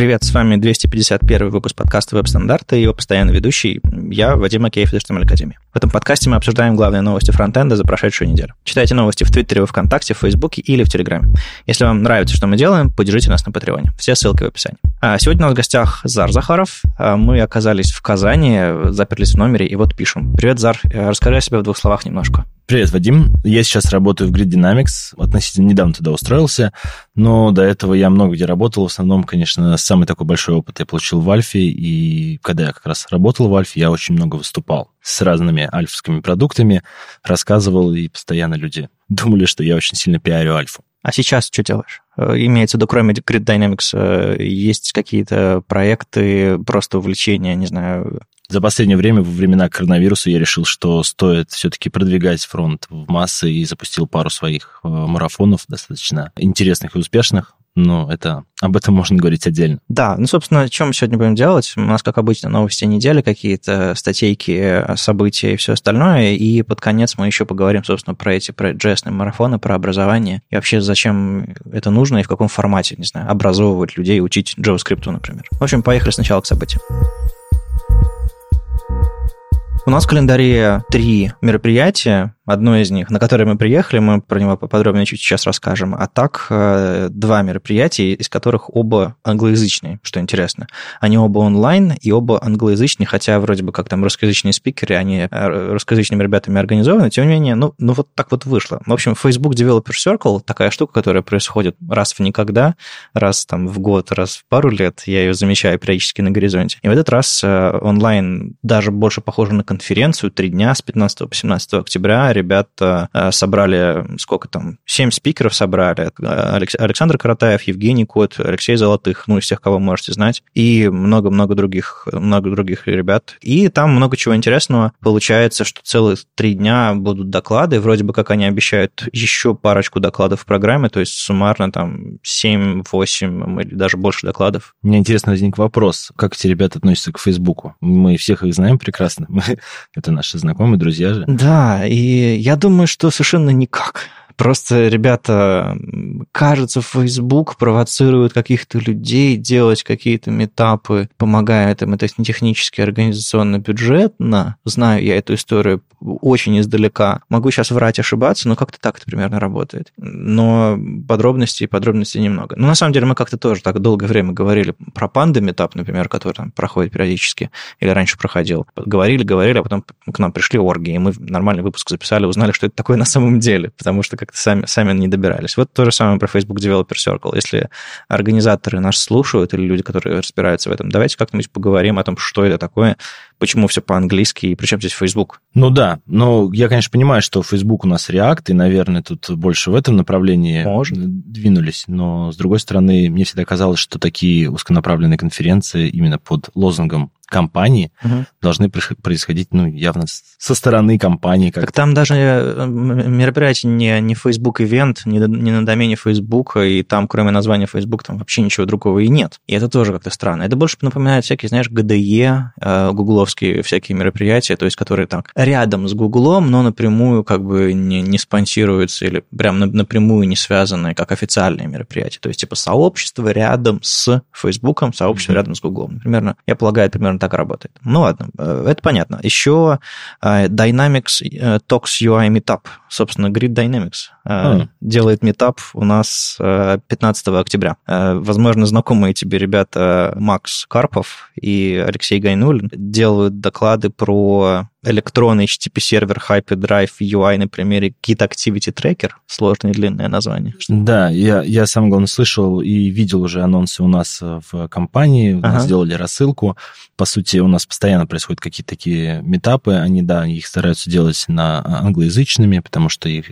Привет, с вами 251 выпуск подкаста «Веб-стандарты» и его постоянный ведущий, я, Вадим Макеев из HTML Академии. В этом подкасте мы обсуждаем главные новости фронтенда за прошедшую неделю. Читайте новости в Твиттере, ВКонтакте, в Фейсбуке или в Телеграме. Если вам нравится, что мы делаем, поддержите нас на Патреоне. Все ссылки в описании. А сегодня у нас в гостях Зар Захаров. А мы оказались в Казани, заперлись в номере и вот пишем. Привет, Зар. Расскажи о себе в двух словах немножко. Привет, Вадим. Я сейчас работаю в Grid Dynamics. Относительно недавно туда устроился, но до этого я много где работал. В основном, конечно, самый такой большой опыт я получил в Альфе, и когда я как раз работал в Альфе, я очень много выступал с разными альфскими продуктами, рассказывал, и постоянно люди думали, что я очень сильно пиарю Альфу. А сейчас что делаешь? Э, имеется в виду, кроме Grid Dynamics, э, есть какие-то проекты, просто увлечения, не знаю, за последнее время, во времена коронавируса, я решил, что стоит все-таки продвигать фронт в массы и запустил пару своих э, марафонов достаточно интересных и успешных. Но это об этом можно говорить отдельно. Да, ну, собственно, что мы сегодня будем делать? У нас, как обычно, новости недели, какие-то статейки, события и все остальное. И под конец мы еще поговорим, собственно, про эти про JS марафоны, про образование. И вообще, зачем это нужно и в каком формате, не знаю, образовывать людей, учить JavaScript, например. В общем, поехали сначала к событиям. У нас в календаре три мероприятия. Одно из них, на которое мы приехали, мы про него поподробнее чуть сейчас расскажем. А так, э, два мероприятия, из которых оба англоязычные, что интересно. Они оба онлайн и оба англоязычные, хотя вроде бы как там русскоязычные спикеры, они э, русскоязычными ребятами организованы, тем не менее, ну, ну вот так вот вышло. В общем, Facebook Developer Circle, такая штука, которая происходит раз в никогда, раз там в год, раз в пару лет, я ее замечаю периодически на горизонте. И в этот раз э, онлайн даже больше похоже на конференцию, три дня с 15 по 17 октября, ребята э, собрали, сколько там, семь спикеров собрали. Александр Каратаев, Евгений Кот, Алексей Золотых, ну, из тех, кого можете знать, и много-много других, много других ребят. И там много чего интересного. Получается, что целых три дня будут доклады, вроде бы как они обещают еще парочку докладов в программе, то есть суммарно там 7-8 или даже больше докладов. Мне интересно возник вопрос, как эти ребята относятся к Фейсбуку? Мы всех их знаем прекрасно, это наши знакомые, друзья же. Да, и я думаю, что совершенно никак. Просто ребята, кажется, Facebook провоцирует каких-то людей делать какие-то метапы, помогает им это технически, организационно, бюджетно. Знаю я эту историю очень издалека. Могу сейчас врать, ошибаться, но как-то так это примерно работает. Но подробностей, подробностей немного. Но на самом деле мы как-то тоже так долгое время говорили про панды метап, например, который там проходит периодически, или раньше проходил. Говорили, говорили, а потом к нам пришли орги, и мы нормальный выпуск записали, узнали, что это такое на самом деле, потому что как-то сами, сами не добирались. Вот то же самое про Facebook Developer Circle. Если организаторы нас слушают, или люди, которые разбираются в этом, давайте как-нибудь поговорим о том, что это такое, почему все по-английски, и причем здесь Facebook. Ну да, но я, конечно, понимаю, что Facebook у нас React, и, наверное, тут больше в этом направлении Может. двинулись. Но, с другой стороны, мне всегда казалось, что такие узконаправленные конференции именно под лозунгом компании угу. должны происходить, ну, явно со стороны компании. Как... Так там даже э, мероприятие не, не Facebook ивент, не, не на домене Facebook, и там, кроме названия Facebook, там вообще ничего другого и нет. И это тоже как-то странно. Это больше напоминает всякие, знаешь, GDE, э, гугловские всякие мероприятия, то есть которые там рядом с Гуглом, но напрямую как бы не, не спонсируются или прям напрямую не связанные, как официальные мероприятия. То есть типа сообщество рядом с Facebook, сообщество mm-hmm. рядом с Гуглом. Примерно, я полагаю, примерно так работает. Ну ладно, э, это понятно. Еще э, Dynamics э, Talks UI Meetup, собственно, Grid Dynamics mm. делает метап у нас 15 октября. Возможно, знакомые тебе ребята Макс Карпов и Алексей Гайнулин делают доклады про электронный HTTP-сервер Hyperdrive UI на примере Git Activity Tracker. Сложное длинное название. Да, я, я сам, главное, слышал и видел уже анонсы у нас в компании. У ага. нас сделали рассылку. По сути, у нас постоянно происходят какие-то такие метапы. Они, да, их стараются делать на англоязычными, потому что их,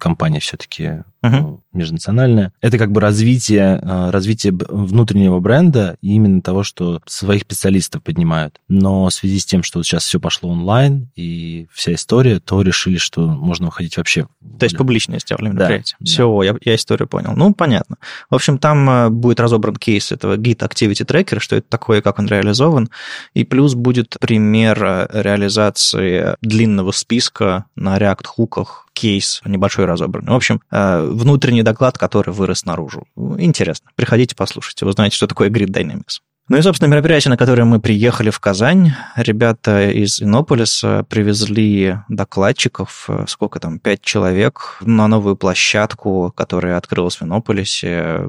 компания все-таки uh-huh. межнациональная. Это как бы развитие, а, развитие внутреннего бренда и именно того, что своих специалистов поднимают. Но в связи с тем, что сейчас все пошло онлайн и вся история, то решили, что можно выходить вообще. То есть публичное сделали мероприятие. Да, все, да. Я, я историю понял. Ну, понятно. В общем, там а, будет разобран кейс этого Git Activity Tracker, что это такое, как он реализован. И плюс будет пример а, реализации длинного списка на React-хуках кейс небольшой разобранный. В общем, э, внутренний доклад, который вырос наружу. Интересно. Приходите, послушайте. Вы знаете, что такое Grid Dynamics. Ну и, собственно, мероприятие, на которое мы приехали в Казань, ребята из Иннополиса привезли докладчиков, э, сколько там, пять человек, на новую площадку, которая открылась в Иннополисе,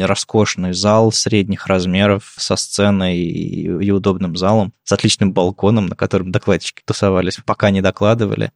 роскошный зал средних размеров со сценой и удобным залом, с отличным балконом, на котором докладчики тусовались, пока не докладывали.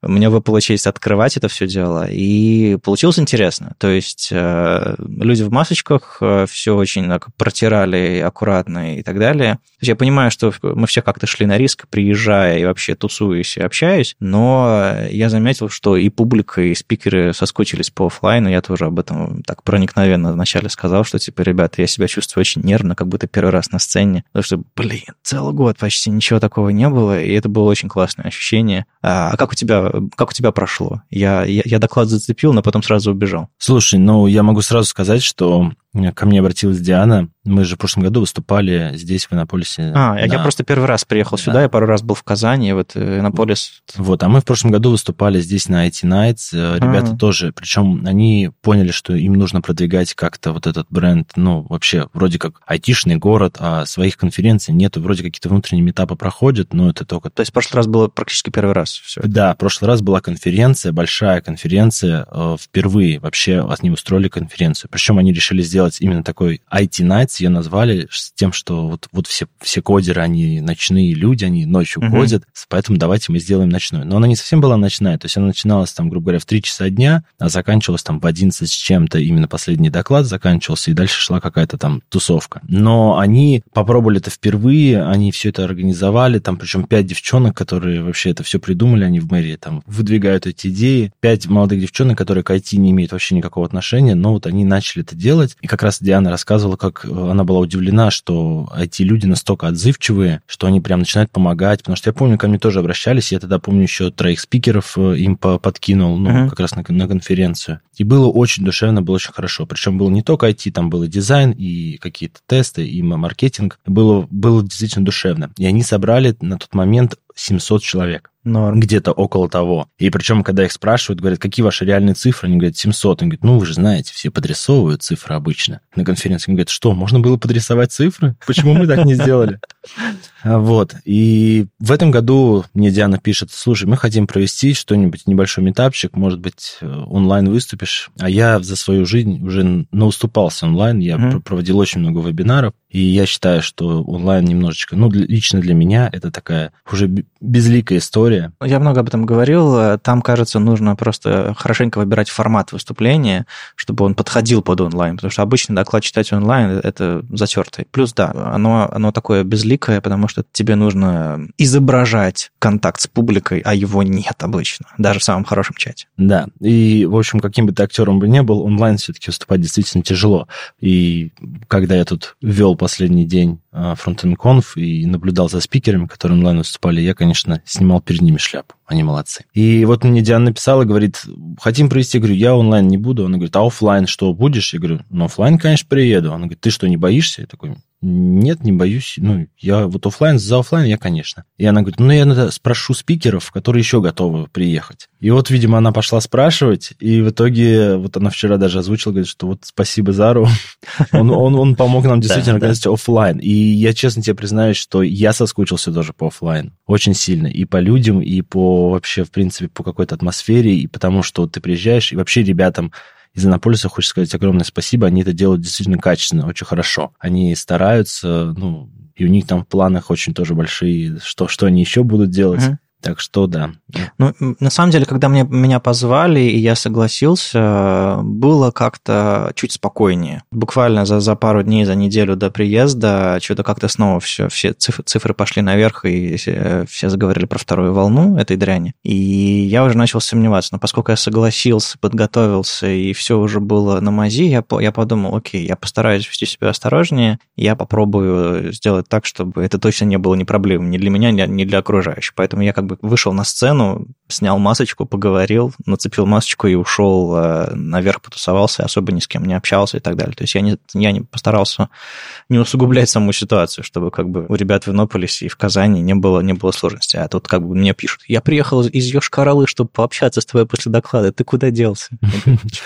Мне выпала честь открывать это все дело, и получилось интересно. То есть э, люди в масочках э, все очень так, протирали аккуратно аккуратно и так далее. То есть я понимаю, что мы все как-то шли на риск, приезжая и вообще тусуюсь и общаюсь, но я заметил, что и публика, и спикеры соскучились по офлайну. Я тоже об этом так проникновенно вначале сказал, что, типа, ребята, я себя чувствую очень нервно, как будто первый раз на сцене. Потому что, блин, целый год почти ничего такого не было, и это было очень классное ощущение. А, а как у тебя, как у тебя прошло? Я, я, я доклад зацепил, но потом сразу убежал. Слушай, ну, я могу сразу сказать, что ко мне обратилась Диана. Мы же в прошлом году выступали здесь, в Иннополисе. А, на... я просто первый раз приехал да. сюда, я пару раз был в Казани, вот э, Иннополис. Вот, а мы в прошлом году выступали здесь на IT Nights. Э, ребята А-а-а. тоже, причем они поняли, что им нужно продвигать как-то вот этот бренд, ну, вообще, вроде как айтишный город, а своих конференций нету, вроде какие-то внутренние этапы проходят, но это только... То есть в прошлый раз было практически первый раз все это. Да, в прошлый раз была конференция, большая конференция, э, впервые вообще они устроили конференцию. Причем они решили сделать именно такой IT Nights, ее назвали с тем, что вот, вот все, все кодеры, они ночные люди, они ночью uh-huh. кодят, поэтому давайте мы сделаем ночную. Но она не совсем была ночная, то есть она начиналась там, грубо говоря, в 3 часа дня, а заканчивалась там в 11 с чем-то, именно последний доклад заканчивался, и дальше шла какая-то там тусовка. Но они попробовали это впервые, они все это организовали, там причем пять девчонок, которые вообще это все придумали, они в мэрии там выдвигают эти идеи, пять молодых девчонок, которые к IT не имеют вообще никакого отношения, но вот они начали это делать, и как раз Диана рассказывала, как она была удивлена, что эти люди настолько отзывчивые, что они прям начинают помогать, потому что я помню, ко мне тоже обращались, я тогда помню еще троих спикеров э, им подкинул, ну, uh-huh. как раз на, на конференцию. И было очень душевно, было очень хорошо. Причем было не только IT, там был и дизайн, и какие-то тесты, и маркетинг. Было, было действительно душевно. И они собрали на тот момент 700 человек. Норм. Где-то около того. И причем, когда их спрашивают, говорят, какие ваши реальные цифры, они говорят, 700. Они говорят, ну, вы же знаете, все подрисовывают цифры обычно. На конференции они говорят, что, можно было подрисовать цифры? Почему мы так не сделали? Вот. И в этом году мне Диана пишет, слушай, мы хотим провести что-нибудь, небольшой метапчик, может быть, онлайн выступишь. А я за свою жизнь уже науступался онлайн, я mm-hmm. проводил очень много вебинаров, и я считаю, что онлайн немножечко, ну, лично для меня это такая уже безликая история. Я много об этом говорил. Там, кажется, нужно просто хорошенько выбирать формат выступления, чтобы он подходил под онлайн, потому что обычно доклад читать онлайн – это затертый. Плюс, да, оно, оно такое безликое, потому что тебе нужно изображать контакт с публикой, а его нет обычно, даже в самом хорошем чате. Да, и, в общем, каким бы ты актером бы не был, онлайн все-таки выступать действительно тяжело. И когда я тут вел последний день Frontend Conf и наблюдал за спикерами, которые онлайн выступали, я, конечно, снимал перед ними шляпу. Они молодцы. И вот мне Диана написала, говорит, хотим провести. Я говорю, я онлайн не буду. Она говорит, а офлайн что, будешь? Я говорю, ну, офлайн, конечно, приеду. Она говорит, ты что, не боишься? Я такой, нет, не боюсь. Ну, я вот офлайн, за офлайн я, конечно. И она говорит, ну, я надо спрошу спикеров, которые еще готовы приехать. И вот, видимо, она пошла спрашивать, и в итоге, вот она вчера даже озвучила, говорит, что вот спасибо Зару, он, он, он помог нам действительно организовать офлайн. И я честно тебе признаюсь, что я соскучился тоже по офлайн очень сильно. И по людям, и по вообще, в принципе, по какой-то атмосфере, и потому что ты приезжаешь, и вообще ребятам из Иннополиса хочется сказать огромное спасибо. Они это делают действительно качественно, очень хорошо. Они стараются, ну, и у них там в планах очень тоже большие, что, что они еще будут делать. Uh-huh. Так что да. Ну, на самом деле, когда мне, меня позвали, и я согласился, было как-то чуть спокойнее. Буквально за, за пару дней, за неделю до приезда, что-то как-то снова все, все цифры, цифры пошли наверх, и все, все заговорили про вторую волну этой дряни. И я уже начал сомневаться. Но поскольку я согласился, подготовился, и все уже было на мази, я, я подумал, окей, я постараюсь вести себя осторожнее, я попробую сделать так, чтобы это точно не было ни проблемой ни для меня, ни для окружающих. Поэтому я как бы бы вышел на сцену, снял масочку, поговорил, нацепил масочку и ушел э, наверх, потусовался, особо ни с кем не общался и так далее. То есть я не, я не постарался не усугублять саму ситуацию, чтобы как бы у ребят в Иннополисе и в Казани не было, не было сложности. А тут как бы мне пишут, я приехал из Йошкар-Олы, чтобы пообщаться с тобой после доклада, ты куда делся?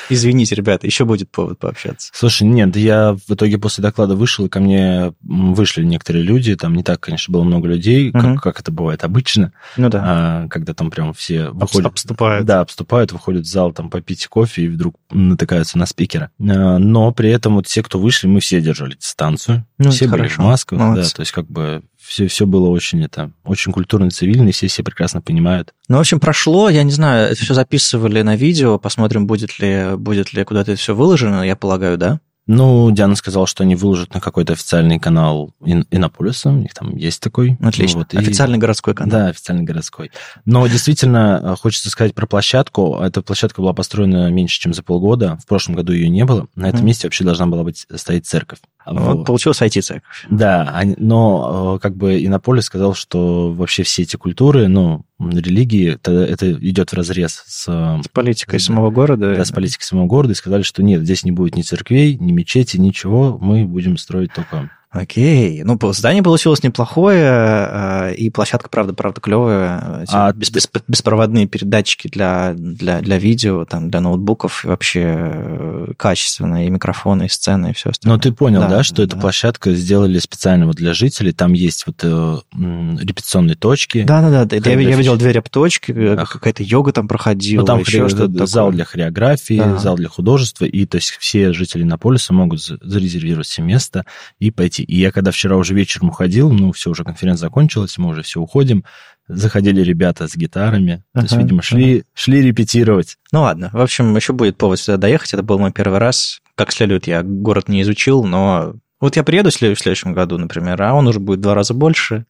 Извините, ребята, еще будет повод пообщаться. Слушай, нет, я в итоге после доклада вышел, и ко мне вышли некоторые люди, там не так, конечно, было много людей, как, как это бывает обычно, ну да. А, когда там прям все выходят... Обступают. Да, обступают, выходят в зал там попить кофе и вдруг натыкаются на спикера. А, но при этом вот все, кто вышли, мы все держали дистанцию, ну, все были хорошо. в масках, Молодцы. да, то есть как бы все, все было очень, это, очень культурно, цивильно, и все все прекрасно понимают. Ну, в общем, прошло, я не знаю, это все записывали на видео, посмотрим, будет ли, будет ли куда-то это все выложено, я полагаю, да? Ну, Диана сказала, что они выложат на какой-то официальный канал Иннополиса, у них там есть такой. Отлично, вот, официальный и... городской канал. Да, официальный городской. Но действительно, э, хочется сказать про площадку. Эта площадка была построена меньше, чем за полгода. В прошлом году ее не было. На этом mm. месте вообще должна была быть стоять церковь. Вот, вот. получилось IT-церковь. Да, но э, как бы Иннополис сказал, что вообще все эти культуры, ну, религии, это, это идет в разрез с... С политикой с, самого города. Да, с политикой самого города, и сказали, что нет, здесь не будет ни церквей, ни мечети, ничего, мы будем строить только Окей. Ну, здание получилось неплохое, а, и площадка, правда, правда, клевая. А без, без, беспроводные передатчики для, для, для видео, там, для ноутбуков, и вообще э, качественные, и микрофоны, и сцены, и все остальное. Но ты понял, да, да что да. эту площадку сделали специально вот для жителей, там есть вот э, репетиционные точки. Да-да-да, я, я видел две репточки, э, какая-то йога там проходила, ну, там еще хре... что-то Зал такое. для хореографии, да. зал для художества, и то есть все жители Наполиса могут зарезервировать себе место и пойти и я когда вчера уже вечером уходил, ну, все, уже конференция закончилась, мы уже все уходим, заходили ребята с гитарами, то есть, видимо, шли, ага. шли репетировать. Ну ладно, в общем, еще будет повод сюда доехать, это был мой первый раз. Как следует, я город не изучил, но вот я приеду в следующем году, например, а он уже будет в два раза больше.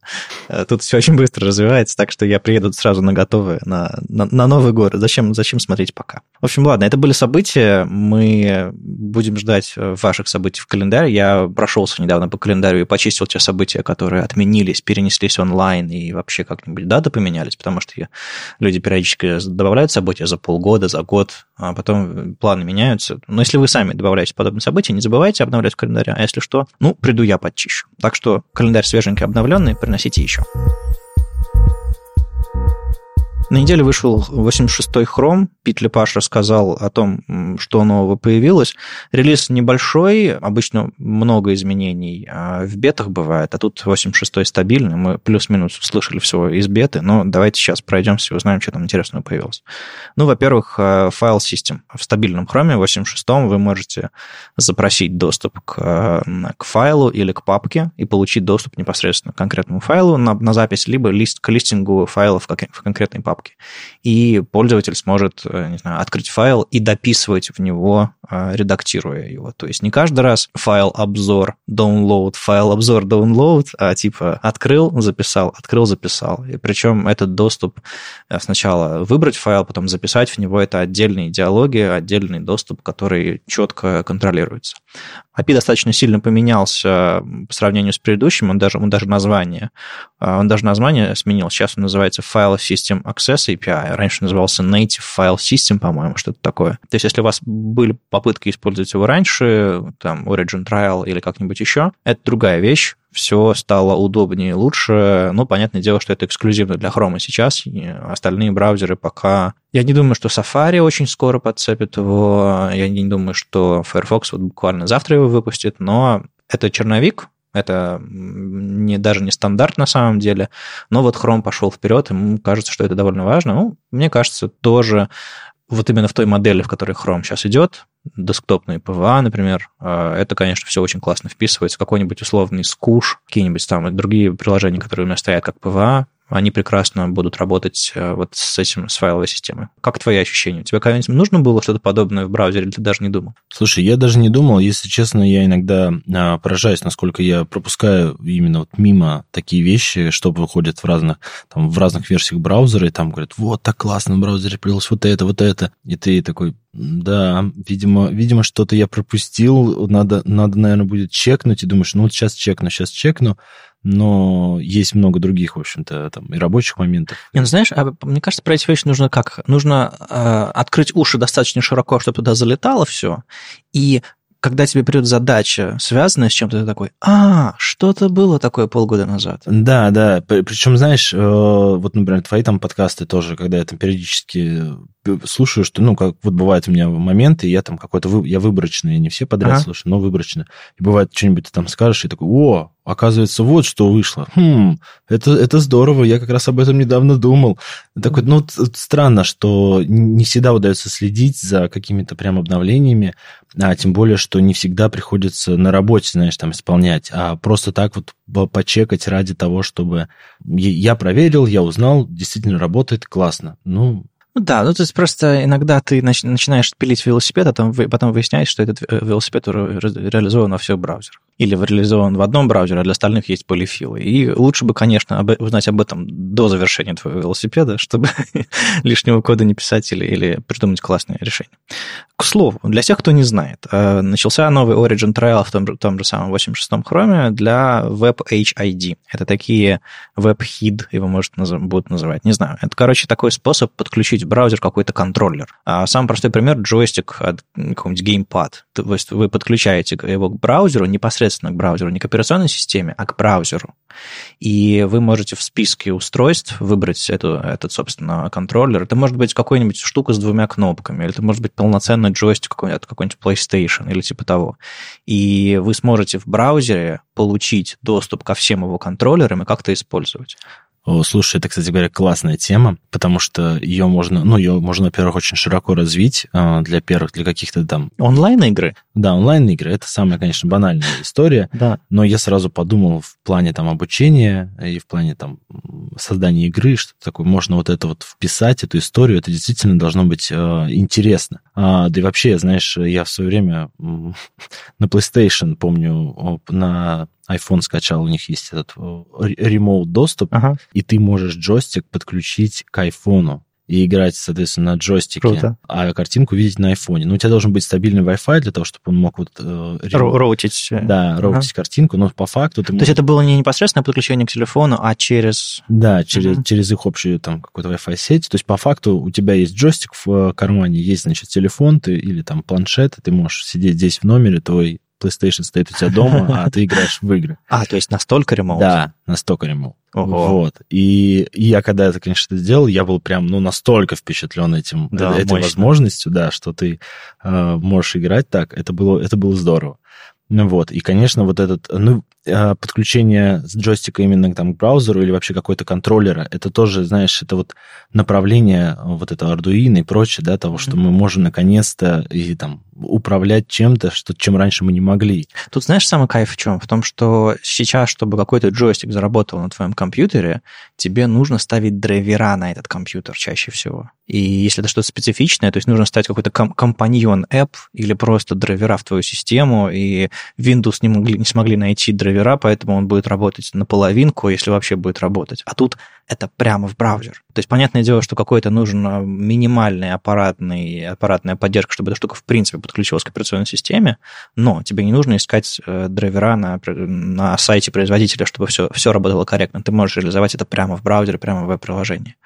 Э, тут все очень быстро развивается, так что я приеду сразу на готовые, на, на, на Новый год. Зачем, зачем смотреть пока? В общем, ладно, это были события. Мы будем ждать э, ваших событий в календаре. Я прошелся недавно по календарю и почистил те события, которые отменились, перенеслись онлайн и вообще как-нибудь даты поменялись, потому что люди периодически добавляют события за полгода, за год, а потом планы меняются. Но если вы сами добавляете подобные события, не забывайте обновлять в календаре, а если что, ну, приду я подчищу. Так что календарь свеженький, обновленный, приносите еще. На неделе вышел 86-й Chrome. Пит Лепаш рассказал о том, что нового появилось. Релиз небольшой, обычно много изменений а в бетах бывает, а тут 86-й стабильный. Мы плюс-минус услышали всего из беты, но давайте сейчас пройдемся и узнаем, что там интересного появилось. Ну, во-первых, э, файл систем. В стабильном Chrome 86-м вы можете запросить доступ к, э, к файлу или к папке и получить доступ непосредственно к конкретному файлу на, на запись, либо лист, к листингу файлов в конкретной папке папки. И пользователь сможет, э, не знаю, открыть файл и дописывать в него, э, редактируя его. То есть не каждый раз файл обзор, download, файл обзор, download, а типа открыл, записал, открыл, записал. И причем этот доступ э, сначала выбрать файл, потом записать в него, это отдельные диалоги, отдельный доступ, который четко контролируется. API достаточно сильно поменялся по сравнению с предыдущим, он даже, он даже название, он даже название сменил. Сейчас он называется File System Access API. Раньше назывался Native File System, по-моему, что-то такое. То есть, если у вас были попытки использовать его раньше, там, Origin Trial или как-нибудь еще, это другая вещь все стало удобнее и лучше. Ну, понятное дело, что это эксклюзивно для Chrome сейчас. Остальные браузеры пока... Я не думаю, что Safari очень скоро подцепит его. Я не думаю, что Firefox вот буквально завтра его выпустит. Но это черновик, это не, даже не стандарт на самом деле, но вот Chrome пошел вперед, ему кажется, что это довольно важно. Ну, мне кажется, тоже вот именно в той модели, в которой Chrome сейчас идет, десктопные PVA, например, а, это, конечно, все очень классно вписывается. Какой-нибудь условный скуш, какие-нибудь там другие приложения, которые у меня стоят как PVA, они прекрасно будут работать э, вот с этим, с файловой системой. Как твои ощущения? Тебе когда-нибудь нужно было что-то подобное в браузере, или ты даже не думал? Слушай, я даже не думал. Если честно, я иногда а, поражаюсь, насколько я пропускаю именно вот мимо такие вещи, что выходят в разных, там, в разных версиях браузера, и там говорят, вот так классно в браузере появилось вот это, вот это. И ты такой, да, видимо, видимо что-то я пропустил, надо, надо, наверное, будет чекнуть, и думаешь, ну вот сейчас чекну, сейчас чекну, но есть много других, в общем-то, там и рабочих моментов. Не, ну знаешь, а, мне кажется, про эти вещи нужно как? Нужно э, открыть уши достаточно широко, чтобы туда залетало все, и когда тебе придет задача, связанная с чем-то, ты такой, а, что-то было такое полгода назад. Да, да. Причем, знаешь, э, вот, например, твои там подкасты тоже, когда я там периодически слушаю, что, ну, как вот бывают у меня моменты, я там какой-то, я выборочный, не все подряд ага. слушаю, но выборочно. И бывает, что-нибудь ты там скажешь, и такой, о, оказывается, вот что вышло. Хм, это, это здорово, я как раз об этом недавно думал. Такой, ну, странно, что не всегда удается следить за какими-то прям обновлениями, а тем более, что не всегда приходится на работе, знаешь, там исполнять, а просто так вот почекать ради того, чтобы я проверил, я узнал, действительно работает классно. Ну да, ну то есть просто иногда ты начинаешь пилить велосипед, а потом, выясняешь, что этот э, велосипед реализован во всех браузерах или реализован в одном браузере, а для остальных есть полифилы. И лучше бы, конечно, об, узнать об этом до завершения твоего велосипеда, чтобы лишнего кода не писать или, или придумать классное решение. К слову, для тех, кто не знает, э, начался новый Origin Trial в том, том же самом 86-м хроме для Web HID. Это такие WebHID, его может, будут называть, не знаю. Это, короче, такой способ подключить в браузер какой-то контроллер. А самый простой пример – джойстик от какого-нибудь геймпад. То вы подключаете его к браузеру непосредственно к браузеру, не к операционной системе, а к браузеру. И вы можете в списке устройств выбрать эту, этот, собственно, контроллер. Это может быть какая-нибудь штука с двумя кнопками, или это может быть полноценный джойстик какой-нибудь, какой-нибудь PlayStation или типа того. И вы сможете в браузере получить доступ ко всем его контроллерам и как-то использовать. О, слушай, это, кстати говоря, классная тема, потому что ее можно, ну, ее можно, во-первых, очень широко развить а, для первых, для каких-то там... Онлайн-игры? Да, онлайн-игры. Это самая, конечно, банальная история. Да. Но я сразу подумал в плане там обучения и в плане там создания игры, что такое, можно вот это вот вписать, эту историю, это действительно должно быть э, интересно. А, да и вообще, знаешь, я в свое время на PlayStation, помню, на iPhone скачал, у них есть этот ремоут доступ, ага. и ты можешь джойстик подключить к айфону и играть, соответственно, на джойстике, Круто. а картинку видеть на айфоне. Но у тебя должен быть стабильный Wi-Fi для того, чтобы он мог вот... Э, роутить. Э, да, роутить ага. картинку, но по факту ты То можешь... есть это было не непосредственное подключение к телефону, а через... Да, через, ага. через их общую там какую-то Wi-Fi сеть. То есть по факту у тебя есть джойстик в э, кармане, есть, значит, телефон ты или там планшет, и ты можешь сидеть здесь в номере, твой PlayStation стоит у тебя дома, а ты играешь в игры. А, то есть настолько ремоут? Да, настолько ремоут. Ого. Вот. И, и я когда это, конечно, сделал, я был прям, ну, настолько впечатлен этим, да, этой мощно. возможностью, да, что ты э, можешь играть так. Это было, это было здорово. Ну вот, и, конечно, вот этот, ну, подключение с джойстика именно там, к браузеру или вообще какой-то контроллера, это тоже, знаешь, это вот направление вот этого Arduino и прочее, да, того, mm-hmm. что мы можем наконец-то и там управлять чем-то, что, чем раньше мы не могли. Тут знаешь самый кайф в чем? В том, что сейчас, чтобы какой-то джойстик заработал на твоем компьютере, тебе нужно ставить драйвера на этот компьютер чаще всего. И если это что-то специфичное, то есть нужно ставить какой-то компаньон app или просто драйвера в твою систему, и Windows не, могли, не смогли найти драйвера, поэтому он будет работать наполовинку, если вообще будет работать. А тут это прямо в браузер. То есть, понятное дело, что какой-то нужен а, минимальный аппаратный, аппаратная поддержка, чтобы эта штука в принципе подключилась к операционной системе, но тебе не нужно искать э, драйвера на, на сайте производителя, чтобы все, все работало корректно. Ты можешь реализовать это прямо в браузере, прямо в веб-приложении.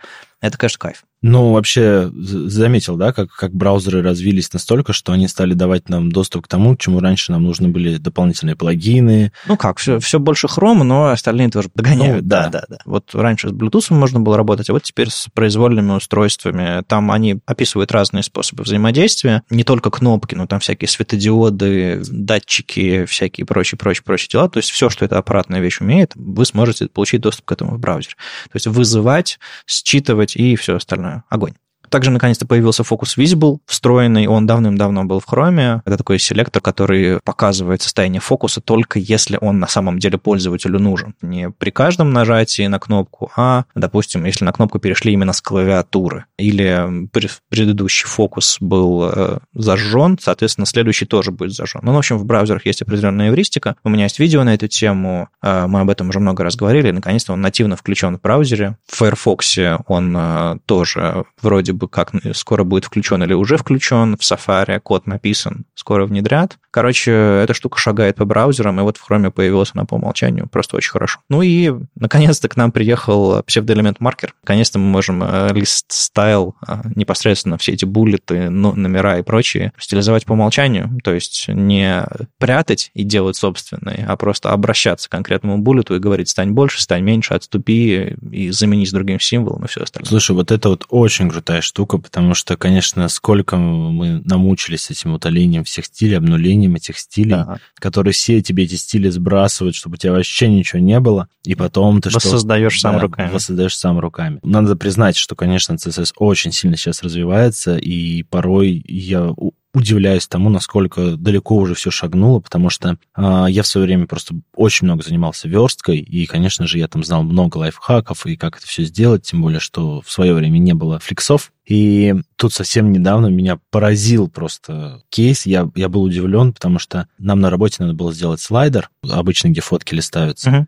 Это, конечно, кайф. Ну, вообще, заметил, да, как, как браузеры развились настолько, что они стали давать нам доступ к тому, к чему раньше нам нужны были дополнительные плагины. Ну как, все, все больше Chrome, но остальные тоже догоняют. Ну, да. да, да, да. Вот раньше с Bluetooth можно было работать, а вот теперь с произвольными устройствами. Там они описывают разные способы взаимодействия, не только кнопки, но там всякие светодиоды, датчики, всякие прочие, прочие, прочие дела. То есть все, что эта аппаратная вещь умеет, вы сможете получить доступ к этому в браузере. То есть вызывать, считывать и все остальное огонь. Также наконец-то появился Focus Visible, встроенный, он давным-давно был в Chrome. Это такой селектор, который показывает состояние фокуса только если он на самом деле пользователю нужен. Не при каждом нажатии на кнопку, а, допустим, если на кнопку перешли именно с клавиатуры. Или предыдущий фокус был э, зажжен, соответственно, следующий тоже будет зажжен. Ну, в общем, в браузерах есть определенная эвристика. У меня есть видео на эту тему, э, мы об этом уже много раз говорили. Наконец-то он нативно включен в браузере. В Firefox он э, тоже вроде бы как скоро будет включен или уже включен в Safari, код написан, скоро внедрят. Короче, эта штука шагает по браузерам, и вот в Chrome появилась она по умолчанию. Просто очень хорошо. Ну и, наконец-то, к нам приехал псевдоэлемент маркер. Наконец-то мы можем лист стайл непосредственно все эти буллеты, номера и прочие стилизовать по умолчанию. То есть не прятать и делать собственные, а просто обращаться к конкретному буллету и говорить, стань больше, стань меньше, отступи и замени с другим символом и все остальное. Слушай, вот это вот очень крутая штука, потому что, конечно, сколько мы намучились этим утолением всех стилей, обнулением этих стилей, ага. которые все тебе эти стили сбрасывают, чтобы у тебя вообще ничего не было, и потом ты воссоздаешь что... сам да, руками. Воссоздаешь сам руками. Надо признать, что, конечно, CSS очень сильно сейчас развивается, и порой я удивляюсь тому, насколько далеко уже все шагнуло, потому что э, я в свое время просто очень много занимался версткой, и, конечно же, я там знал много лайфхаков и как это все сделать, тем более, что в свое время не было фликсов, и тут совсем недавно меня поразил просто кейс. Я, я был удивлен, потому что нам на работе надо было сделать слайдер, обычно, где фотки листаются. Uh-huh.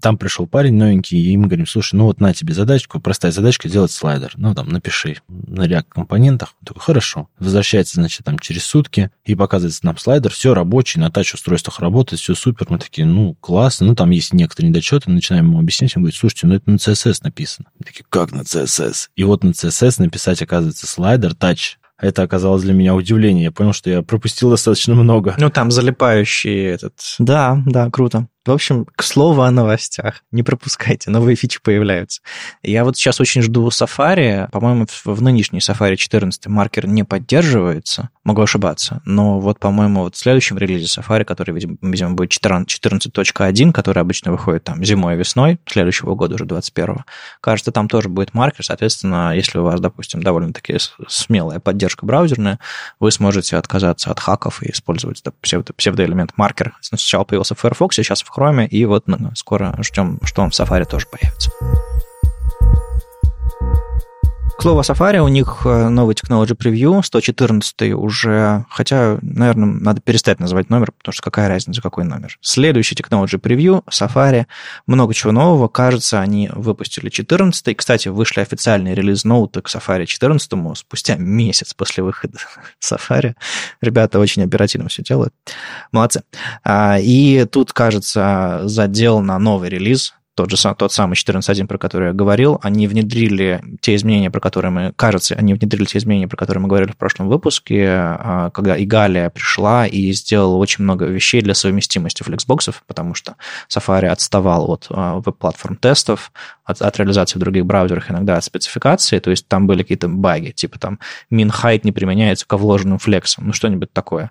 Там пришел парень новенький, и мы говорим, слушай, ну вот на тебе задачку, простая задачка, сделать слайдер. Ну, там, напиши на React компонентах. Он такой, хорошо. Возвращается, значит, там через сутки и показывается нам слайдер, все рабочий, на тач-устройствах работает, все супер. Мы такие, ну, классно. Ну, там есть некоторые недочеты, начинаем ему объяснять. Он говорит, слушайте, ну это на CSS написано. Мы такие, как на CSS? И вот на CSS написать, оказывается, слайдер, тач, это оказалось для меня удивление. Я понял, что я пропустил достаточно много. Ну, там залипающий этот... Да, да, круто. В общем, к слову о новостях. Не пропускайте, новые фичи появляются. Я вот сейчас очень жду Safari. По-моему, в нынешней Safari 14 маркер не поддерживается. Могу ошибаться. Но вот, по-моему, вот в следующем релизе Safari, который, видимо, будет 14.1, который обычно выходит там зимой и весной следующего года, уже 21 кажется, там тоже будет маркер. Соответственно, если у вас, допустим, довольно-таки смелая поддержка браузерная, вы сможете отказаться от хаков и использовать псевдоэлемент маркер. Сначала появился в Firefox, сейчас в Chrome, и вот скоро ждем, что он в Safari тоже появится. К слову Safari, у них э, новый Technology Preview, 114 уже, хотя, наверное, надо перестать называть номер, потому что какая разница, какой номер. Следующий Technology Preview, Safari, много чего нового. Кажется, они выпустили 14 Кстати, вышли официальные релиз-ноуты к Safari 14 спустя месяц после выхода Safari. Ребята очень оперативно все делают. Молодцы. А, и тут, кажется, задел на новый релиз, тот же тот самый 14.1, про который я говорил, они внедрили те изменения, про которые мы, кажется, они внедрили те изменения, про которые мы говорили в прошлом выпуске, а, когда Игалия пришла и сделала очень много вещей для совместимости флексбоксов, потому что Safari отставал от а, веб-платформ тестов, от, от реализации в других браузерах, иногда от спецификации, то есть там были какие-то баги, типа там min height не применяется ко вложенным флексам, ну что-нибудь такое.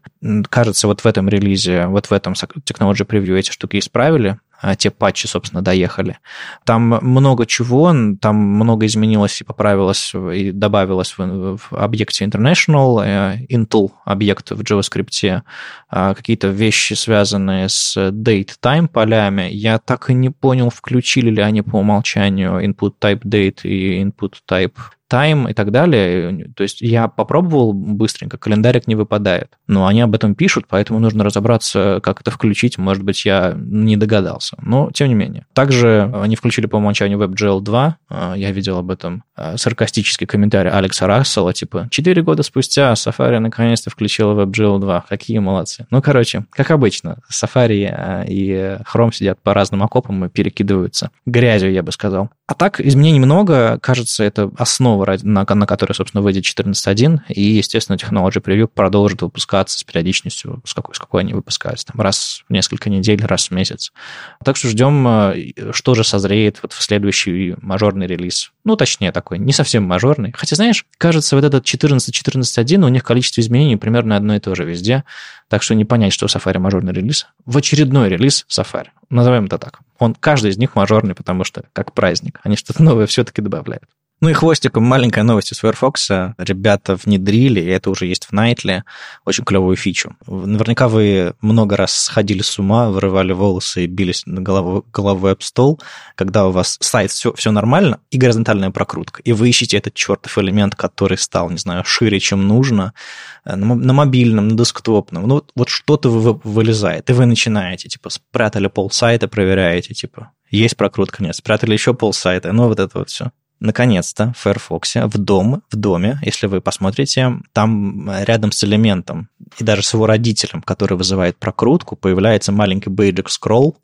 Кажется, вот в этом релизе, вот в этом Technology Preview эти штуки исправили, те патчи, собственно, доехали. Там много чего, там много изменилось и поправилось, и добавилось в, в объекте International, э, Intel объект в JavaScript, а, какие-то вещи, связанные с date-time полями. Я так и не понял, включили ли они по умолчанию input type date и input type time и так далее. То есть я попробовал быстренько, календарик не выпадает. Но они об этом пишут, поэтому нужно разобраться, как это включить. Может быть, я не догадался. Но тем не менее. Также они включили по умолчанию WebGL 2. А, я видел об этом а, саркастический комментарий Алекса Рассела, типа, четыре года спустя Safari наконец-то включила WebGL 2. Какие молодцы. Ну, короче, как обычно, Safari а, и Chrome сидят по разным окопам и перекидываются грязью, я бы сказал. А так, изменений много. Кажется, это основа, на, на которой, собственно, выйдет 14.1. И, естественно, Technology Preview продолжит выпускаться с периодичностью, с какой, с какой они выпускаются. Там раз в несколько недель, раз в месяц. Так что ждем, э, что же созреет вот в следующий мажорный релиз. Ну, точнее, такой, не совсем мажорный. Хотя, знаешь, кажется, вот этот 14.14.1, у них количество изменений примерно одно и то же везде. Так что не понять, что Safari мажорный релиз. В очередной релиз Safari. Назовем это так. Он, каждый из них мажорный, потому что как праздник. Они что-то новое все-таки добавляют. Ну и хвостиком маленькая новость из Firefox. Ребята внедрили, и это уже есть в Nightly, очень клевую фичу. Наверняка вы много раз сходили с ума, вырывали волосы и бились на голову, головой об стол, когда у вас сайт все, все нормально и горизонтальная прокрутка. И вы ищете этот чертов элемент, который стал, не знаю, шире, чем нужно, э, на, мобильном, на десктопном. Ну вот, вот что-то вы, вылезает, и вы начинаете, типа, спрятали пол сайта, проверяете, типа, есть прокрутка, нет, спрятали еще пол сайта, ну вот это вот все. Наконец-то в Firefox в дом, в доме, если вы посмотрите, там рядом с элементом и даже с его родителем, который вызывает прокрутку, появляется маленький бейджик scroll,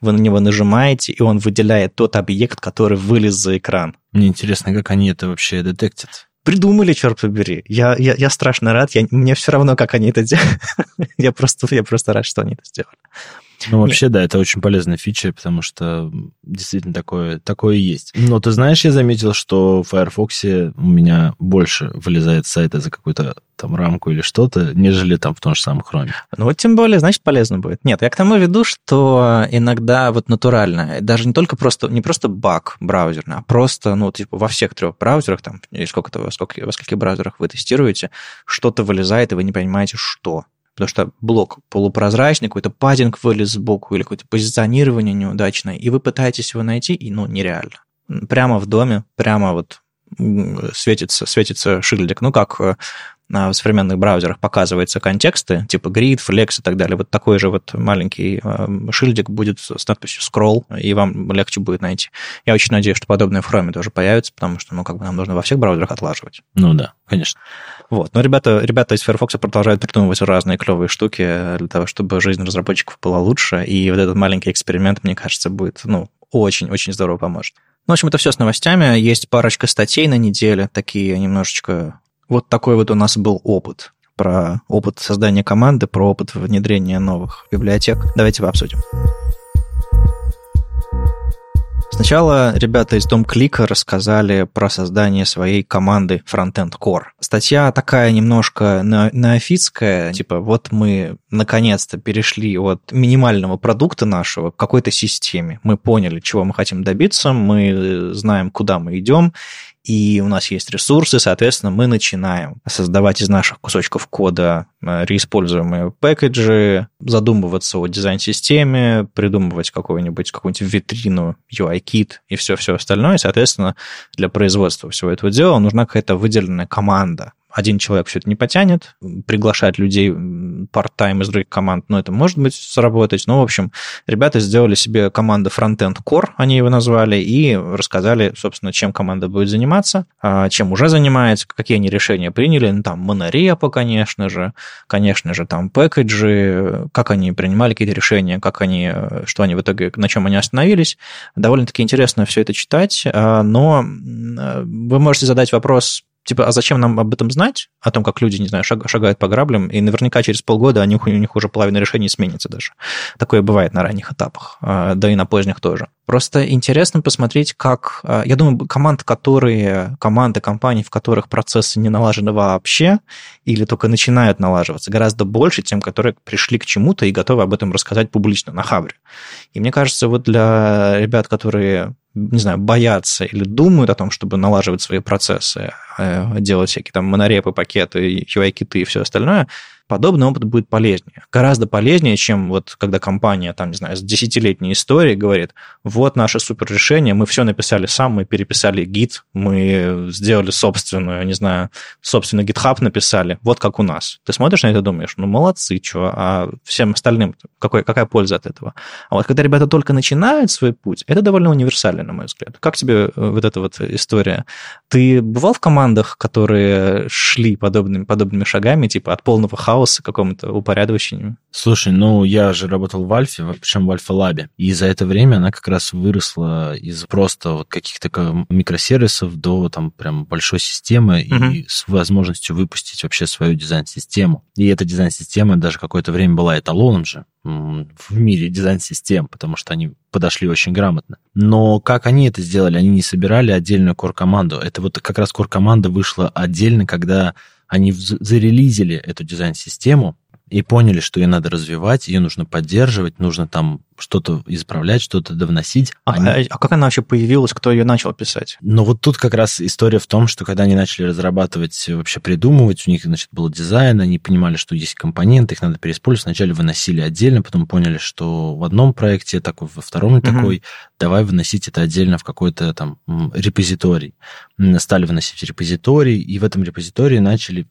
вы на него нажимаете, и он выделяет тот объект, который вылез за экран. Мне интересно, как они это вообще детектят придумали, черт побери. Я, я, я страшно рад. Я, мне все равно, как они это делают. я, просто, я просто рад, что они это сделали. Ну, вообще, да, это очень полезная фича, потому что действительно такое, такое есть. Но ты знаешь, я заметил, что в Firefox у меня больше вылезает сайта за какую-то там рамку или что-то, нежели там в том же самом Chrome. Ну вот тем более, значит, полезно будет. Нет, я к тому веду, что иногда вот натурально, даже не только просто, не просто баг браузерный, а просто, ну, типа во всех трех браузерах, там, или сколько-то, во, сколько, во скольких браузерах вы тестируете, что-то вылезает, и вы не понимаете, что потому что блок полупрозрачный, какой-то паддинг вылез сбоку или какое-то позиционирование неудачное, и вы пытаетесь его найти, и ну, нереально. Прямо в доме, прямо вот светится, светится шильдик. Ну, как э, в современных браузерах показываются контексты, типа grid, flex и так далее. Вот такой же вот маленький э, шильдик будет с надписью scroll, и вам легче будет найти. Я очень надеюсь, что подобное в Chrome тоже появится, потому что, ну, как бы нам нужно во всех браузерах отлаживать. Ну да, конечно. Вот. Но ребята, ребята из Firefox продолжают придумывать разные клевые штуки для того, чтобы жизнь разработчиков была лучше, и вот этот маленький эксперимент, мне кажется, будет, ну, очень-очень здорово поможет. Ну, в общем, это все с новостями. Есть парочка статей на неделе, такие немножечко вот такой вот у нас был опыт про опыт создания команды, про опыт внедрения новых библиотек. Давайте обсудим. Сначала ребята из Дом Клика рассказали про создание своей команды Frontend Core. Статья такая немножко неофитская, типа вот мы наконец-то перешли от минимального продукта нашего к какой-то системе. Мы поняли, чего мы хотим добиться, мы знаем, куда мы идем, и у нас есть ресурсы, соответственно, мы начинаем создавать из наших кусочков кода э, реиспользуемые пэкэджи, задумываться о дизайн-системе, придумывать какую-нибудь какую-нибудь витрину, UI-кит и все-все остальное. И, соответственно, для производства всего этого дела нужна какая-то выделенная команда, один человек все это не потянет, приглашать людей part-time из других команд, ну, это может быть сработать. Но, в общем, ребята сделали себе команду Frontend Core, они его назвали, и рассказали, собственно, чем команда будет заниматься, а, чем уже занимается, какие они решения приняли. Ну, там, монорепо, конечно же, конечно же, там, пэкэджи, как они принимали какие-то решения, как они, что они в итоге, на чем они остановились. Довольно-таки интересно все это читать, а, но вы можете задать вопрос, типа, а зачем нам об этом знать? О том, как люди, не знаю, шагают по граблям, и наверняка через полгода у них, у них уже половина решений сменится даже. Такое бывает на ранних этапах, а, да и на поздних тоже. Просто интересно посмотреть, как... А, я думаю, команд, которые... Команды, компаний, в которых процессы не налажены вообще или только начинают налаживаться, гораздо больше тем, которые пришли к чему-то и готовы об этом рассказать публично на Хабре. И мне кажется, вот для ребят, которые не знаю, боятся или думают о том, чтобы налаживать свои процессы, э, делать всякие там монорепы, пакеты, UI-киты и все остальное, подобный опыт будет полезнее. Гораздо полезнее, чем вот когда компания, там, не знаю, с десятилетней историей говорит, вот наше супер решение, мы все написали сам, мы переписали гид, мы сделали собственную, не знаю, собственный GitHub написали, вот как у нас. Ты смотришь на это и думаешь, ну, молодцы, чего, а всем остальным какой, какая польза от этого? А вот когда ребята только начинают свой путь, это довольно универсально, на мой взгляд. Как тебе э, вот эта вот история? Ты бывал в командах, которые шли подобными, подобными шагами, типа от полного хаоса хаоса какому-то упорядочению. Слушай, ну я же работал в Альфе, причем в Альфа-лабе, и за это время она как раз выросла из просто вот каких-то микросервисов до там прям большой системы угу. и с возможностью выпустить вообще свою дизайн-систему. И эта дизайн-система даже какое-то время была эталоном же в мире дизайн-систем, потому что они подошли очень грамотно. Но как они это сделали? Они не собирали отдельную кор-команду. Это вот как раз кор-команда вышла отдельно, когда они зарелизили эту дизайн-систему и поняли, что ее надо развивать, ее нужно поддерживать, нужно там что-то исправлять, что-то довносить. А, они... а, а как она вообще появилась, кто ее начал писать? Ну вот тут как раз история в том, что когда они начали разрабатывать, вообще придумывать, у них, значит, был дизайн, они понимали, что есть компоненты, их надо переиспользовать. Вначале выносили отдельно, потом поняли, что в одном проекте такой, во втором угу. такой, давай выносить это отдельно в какой-то там репозиторий. Стали выносить репозиторий, и в этом репозитории начали...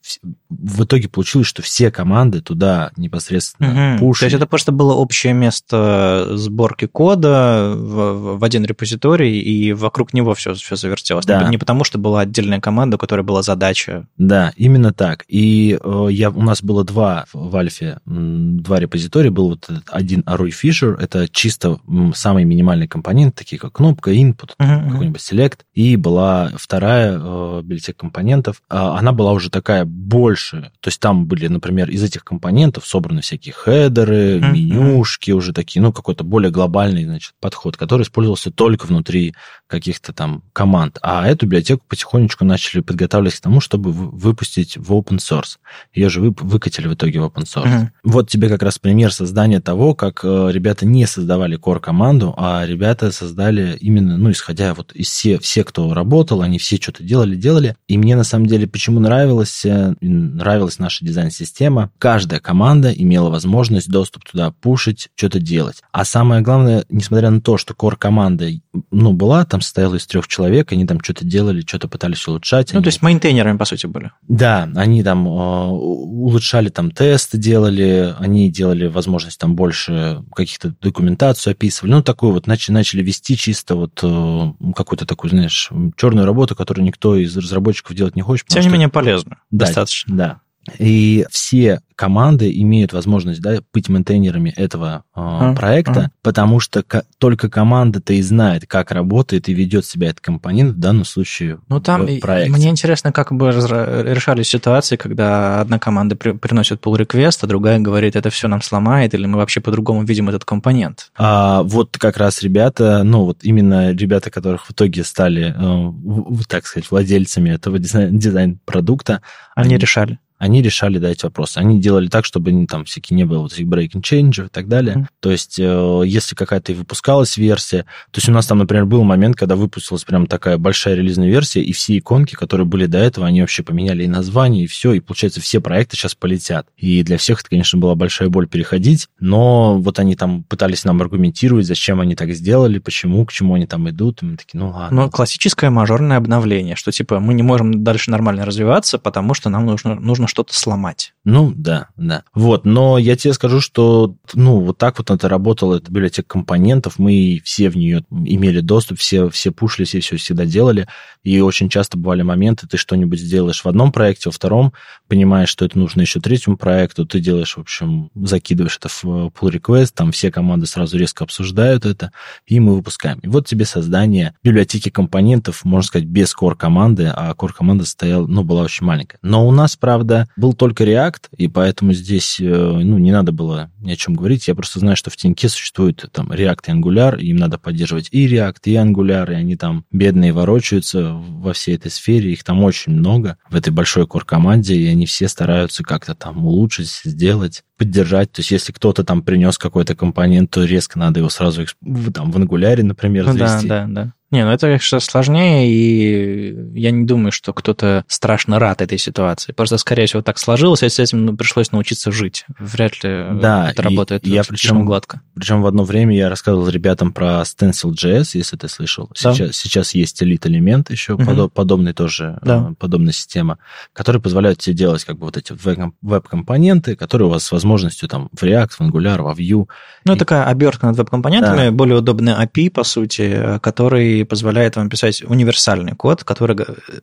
В итоге получилось, что все команды туда непосредственно угу. пушили. То есть это просто было общее место сборки кода в, в один репозиторий, и вокруг него все, все завертелось. Да. Не потому, что была отдельная команда, у которой была задача. Да, именно так. И э, я, у нас было два в Альфе, два репозитория. Был вот один Arroy Fisher, это чисто самый минимальный компонент, такие как кнопка, input, uh-huh, какой-нибудь select. И была вторая э, библиотека компонентов. А она была уже такая больше. То есть там были, например, из этих компонентов собраны всякие хедеры, uh-huh. менюшки уже такие, ну, какой-то более глобальный, значит, подход, который использовался только внутри каких-то там команд. А эту библиотеку потихонечку начали подготавливать к тому, чтобы выпустить в open source. Ее же вы, выкатили в итоге в open source. Uh-huh. Вот тебе как раз пример создания того, как э, ребята не создавали core-команду, а ребята создали именно, ну, исходя вот из все, все, кто работал, они все что-то делали, делали. И мне на самом деле почему нравилось, э, нравилась наша дизайн-система. Каждая команда имела возможность доступ туда пушить, что-то делать. А самое главное, несмотря на то, что core-команда, ну, была, там состояла из трех человек, они там что-то делали, что-то пытались улучшать. Ну, они... то есть мейнтейнерами, по сути, были. Да, они там э, улучшали там тесты, делали, они делали возможность там больше каких-то документацию описывали. Ну, такую вот начали, начали вести чисто вот э, какую-то такую, знаешь, черную работу, которую никто из разработчиков делать не хочет. Тем не менее полезно. Да, достаточно. Да. И все команды имеют возможность да, быть мейнтейнерами этого э, а, проекта, а. потому что только команда-то и знает, как работает и ведет себя этот компонент в данном случае ну, там в проекте. Мне интересно, как бы решались ситуации, когда одна команда при, приносит pull request, а другая говорит, это все нам сломает, или мы вообще по-другому видим этот компонент. А, вот как раз ребята, ну вот именно ребята, которых в итоге стали, э, так сказать, владельцами этого дизайн-продукта. Они, они решали они решали да, эти вопросы. Они делали так, чтобы не, там всякие не было вот этих breaking change и так далее. Mm. То есть, э, если какая-то и выпускалась версия, то есть у нас там, например, был момент, когда выпустилась прям такая большая релизная версия, и все иконки, которые были до этого, они вообще поменяли и название, и все, и получается все проекты сейчас полетят. И для всех это, конечно, была большая боль переходить, но вот они там пытались нам аргументировать, зачем они так сделали, почему, к чему они там идут, и мы такие, ну ладно. Ну, классическое мажорное обновление, что типа мы не можем дальше нормально развиваться, потому что нам нужно, нужно что-то сломать. Ну, да, да. Вот, но я тебе скажу, что, ну, вот так вот это работало, это библиотека компонентов, мы все в нее имели доступ, все, все пушили, все все всегда делали, и очень часто бывали моменты, ты что-нибудь сделаешь в одном проекте, во втором, понимаешь, что это нужно еще третьему проекту, ты делаешь, в общем, закидываешь это в pull request, там все команды сразу резко обсуждают это, и мы выпускаем. И вот тебе создание библиотеки компонентов, можно сказать, без core команды, а core команда стояла, ну, была очень маленькая. Но у нас, правда, был только React, и поэтому здесь, э, ну, не надо было ни о чем говорить. Я просто знаю, что в Тиньке существует там React и Angular, и им надо поддерживать и React, и Angular, и они там бедные ворочаются во всей этой сфере. Их там очень много в этой большой кор-команде, и они все стараются как-то там улучшить, сделать поддержать. То есть, если кто-то там принес какой-то компонент, то резко надо его сразу там в Angular, например, ну, завести. Да, да, да. Не, ну это, конечно, сложнее, и я не думаю, что кто-то страшно рад этой ситуации. Просто, скорее всего, так сложилось, и с этим ну, пришлось научиться жить. Вряд ли да, это работает я причем гладко. Причем в одно время я рассказывал ребятам про Stencil.js, если ты слышал. Да. Сейчас, сейчас есть Elite элемент еще, угу. подоб, подобный тоже, да. Э, подобная система, который позволяет тебе делать как бы вот эти веб-компоненты, которые у вас с возможностью там в React, в Angular, в Vue. Ну, и... такая обертка над веб-компонентами, да. более удобный API, по сути, который позволяет вам писать универсальный код, который,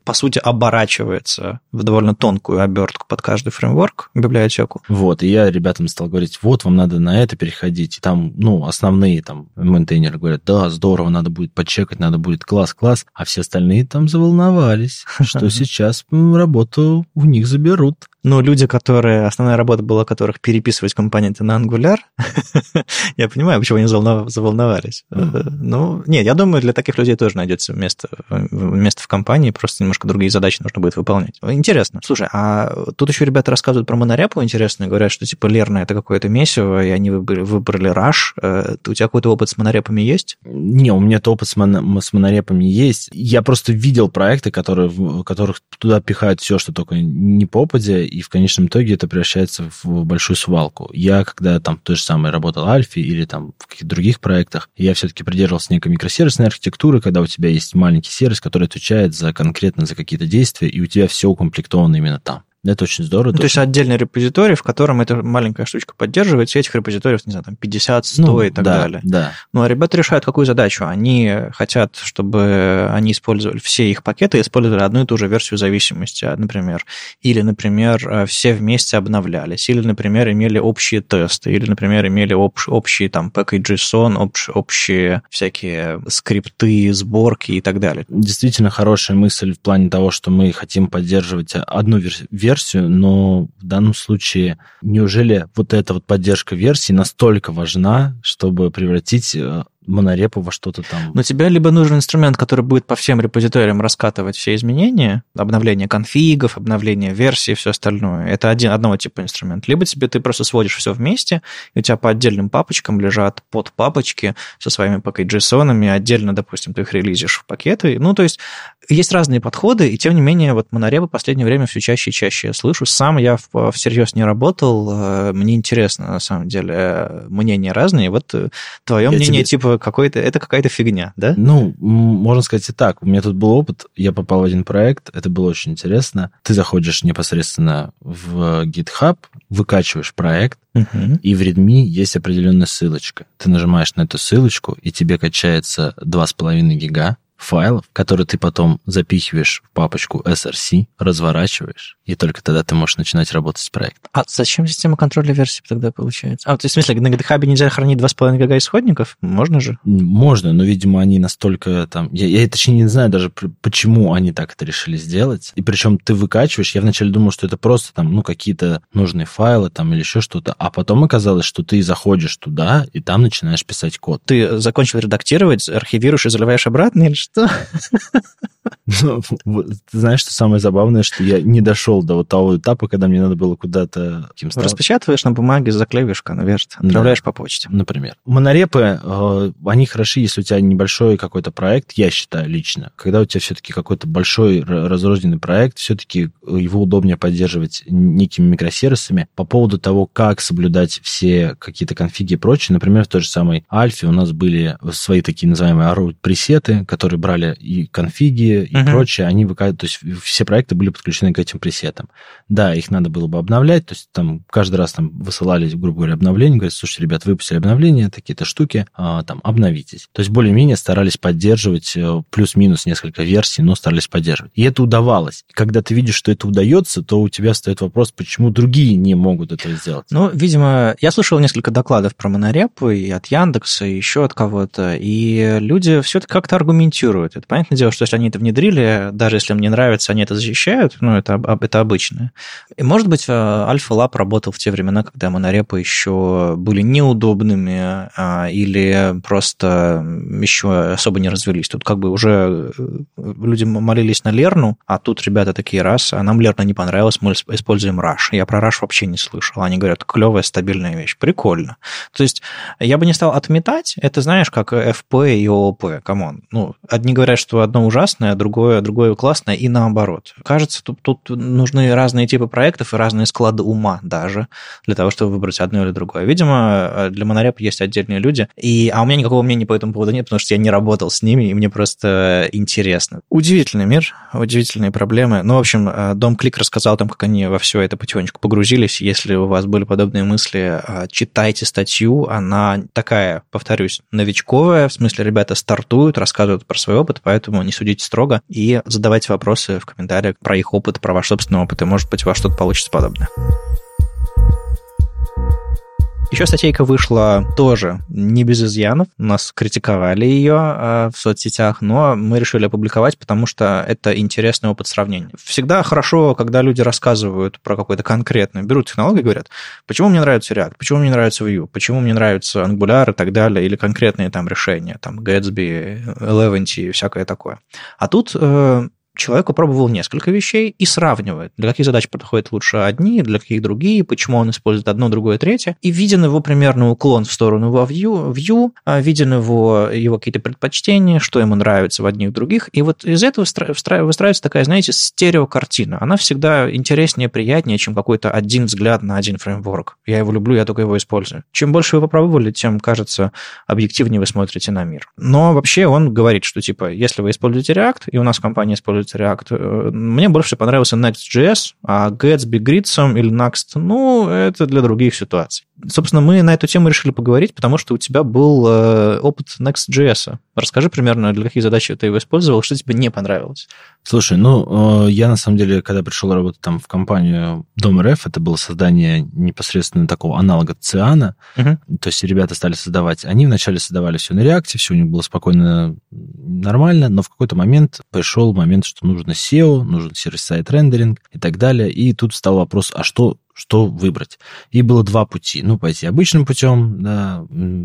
по сути, оборачивается в довольно тонкую обертку под каждый фреймворк, библиотеку. Вот, и я ребятам стал говорить, вот, вам надо на это переходить. И там, ну, основные там мейнтейнеры говорят, да, здорово, надо будет подчекать, надо будет класс-класс, а все остальные там заволновались, что сейчас работу у них заберут. Ну, люди, которые, основная работа была которых переписывать компоненты на Angular, я понимаю, почему они заволновались. Ну, нет, я думаю, для таких людей тоже найдется место, место в компании, просто немножко другие задачи нужно будет выполнять. Интересно. Слушай, а тут еще ребята рассказывают про монорепу, интересно, говорят, что типа Лерна это какое-то месиво, и они выбрали, выбрали Rush. Э, у тебя какой-то опыт с монорепами есть? Не, у меня-то опыт с, мон- с монорепами есть. Я просто видел проекты, которые, в которых туда пихают все, что только не попадя, и в конечном итоге это превращается в большую свалку. Я, когда там то же самое работал в Альфе или там в каких-то других проектах, я все-таки придерживался некой микросервисной архитектуры, когда у тебя есть маленький сервис, который отвечает за конкретно за какие-то действия, и у тебя все укомплектовано именно там. Это очень здорово. Ну, то есть отдельный репозиторий, в котором эта маленькая штучка поддерживается, этих репозиториев, не знаю, там 50, 100 ну, и так да, далее. Да. Ну, а ребята решают какую задачу? Они хотят, чтобы они использовали все их пакеты, использовали одну и ту же версию зависимости, например. Или, например, все вместе обновлялись. Или, например, имели общие тесты. Или, например, имели общ, общие там package.json, общ, общие всякие скрипты, сборки и так далее. Действительно хорошая мысль в плане того, что мы хотим поддерживать одну версию, но в данном случае неужели вот эта вот поддержка версии настолько важна, чтобы превратить э, монорепу во что-то там. Но тебе либо нужен инструмент, который будет по всем репозиториям раскатывать все изменения, обновление конфигов, обновление версий все остальное. Это один, одного типа инструмент. Либо тебе ты просто сводишь все вместе, и у тебя по отдельным папочкам лежат под папочки со своими package.json, отдельно, допустим, ты их релизишь в пакеты. Ну, то есть есть разные подходы, и тем не менее, вот монорепы в последнее время все чаще и чаще я слышу. Сам я всерьез не работал, э, мне интересно, на самом деле, э, мнения разные. Вот э, твое я мнение, тебе... типа, какой-то, это какая-то фигня, да? Ну, можно сказать и так. У меня тут был опыт, я попал в один проект, это было очень интересно. Ты заходишь непосредственно в GitHub, выкачиваешь проект, Uh-huh. И в Redmi есть определенная ссылочка. Ты нажимаешь на эту ссылочку, и тебе качается 2,5 гига файлов, которые ты потом запихиваешь в папочку src, разворачиваешь, и только тогда ты можешь начинать работать с проектом. А зачем система контроля версий тогда получается? А, то есть, в смысле, на GitHub нельзя хранить 2,5 гига исходников? Можно же? Можно, но, видимо, они настолько там... Я, я точнее не знаю даже, почему они так это решили сделать. И причем ты выкачиваешь, я вначале думал, что это просто там, ну, какие-то нужные файлы там или еще что-то, а потом оказалось, что ты заходишь туда, и там начинаешь писать код. Ты закончил редактировать, архивируешь и заливаешь обратно или что? Ну, ты знаешь, что самое забавное, что я не дошел до вот того этапа, когда мне надо было куда-то... Распечатываешь на бумаге, заклеиваешь конверт, отправляешь по почте. Например. Монорепы, э, они хороши, если у тебя небольшой какой-то проект, я считаю лично. Когда у тебя все-таки какой-то большой разрозненный проект, все-таки его удобнее поддерживать некими микросервисами. По поводу того, как соблюдать все какие-то конфиги и прочее, например, в той же самой Альфе у нас были свои такие называемые пресеты, которые брали и конфиги, и uh-huh. прочее, они выкатывали, то есть все проекты были подключены к этим пресетам. Да, их надо было бы обновлять, то есть там каждый раз там высылались, грубо говоря, обновления, говорят, слушайте, ребят, выпустили обновления, такие-то штуки, а, там, обновитесь. То есть более-менее старались поддерживать э, плюс-минус несколько версий, но старались поддерживать. И это удавалось. Когда ты видишь, что это удается, то у тебя стоит вопрос, почему другие не могут это сделать. Ну, видимо, я слышал несколько докладов про монорепу и от Яндекса, и еще от кого-то, и люди все-таки как-то аргументируют это. Понятное дело, что если они это внедрили, даже если им не нравится, они это защищают, ну, это, это обычное. И, может быть, э, Alfa Lab работал в те времена, когда монорепы еще были неудобными а, или просто еще особо не развелись. Тут как бы уже э, люди молились на Лерну, а тут ребята такие раз, а нам Лерна не понравилась, мы используем Rush. Я про Rush вообще не слышал. Они говорят, клевая, стабильная вещь. Прикольно. То есть я бы не стал отметать, это знаешь, как FP и ООП, come on. Ну, одни говорят, что одно ужасное, а другое, другое классное, и наоборот. Кажется, тут, тут нужны разные типы проектов и разные склады ума даже для того, чтобы выбрать одно или другое. Видимо, для монореп есть отдельные люди, и, а у меня никакого мнения по этому поводу нет, потому что я не работал с ними, и мне просто интересно. Удивительный мир, удивительные проблемы. Ну, в общем, Дом Клик рассказал там, как они во все это потихонечку погрузились. Если у вас были подобные мысли, читайте статью. Она такая, повторюсь, новичковая, в смысле, ребята стартуют, рассказывают про свой опыт, поэтому не судите строго и задавайте вопросы в комментариях про их опыт, про ваш собственный опыт, и, может быть, у вас что-то получится подобное. Еще статейка вышла тоже не без изъянов. Нас критиковали ее э, в соцсетях, но мы решили опубликовать, потому что это интересный опыт сравнения. Всегда хорошо, когда люди рассказывают про какой-то конкретный, берут технологию и говорят, почему мне нравится React, почему мне нравится Vue, почему мне нравится Angular и так далее, или конкретные там решения, там Gatsby, Eleventy и всякое такое. А тут э, человек попробовал несколько вещей и сравнивает, для каких задач подходят лучше одни, для каких другие, почему он использует одно, другое, третье, и виден его примерно уклон в сторону его view, view виден его, его какие-то предпочтения, что ему нравится в одних, в других, и вот из этого выстраивается такая, знаете, стереокартина. Она всегда интереснее, приятнее, чем какой-то один взгляд на один фреймворк. Я его люблю, я только его использую. Чем больше вы попробовали, тем, кажется, объективнее вы смотрите на мир. Но вообще он говорит, что типа, если вы используете React, и у нас в компании использует понравится React. Э, мне больше понравился Next.js, а Gatsby, Gritsum или Next, ну, это для других ситуаций. Собственно, мы на эту тему решили поговорить, потому что у тебя был э, опыт Next.js. Расскажи примерно, для каких задач ты его использовал, что тебе не понравилось. Слушай, ну, э, я на самом деле, когда пришел работать там в компанию Дом РФ, это было создание непосредственно такого аналога Циана, угу. то есть ребята стали создавать, они вначале создавали все на реакте, все у них было спокойно, нормально, но в какой-то момент пришел момент, что нужно SEO, нужен сервис-сайт рендеринг и так далее, и тут стал вопрос, а что что выбрать. И было два пути. Ну, пойти обычным путем, да,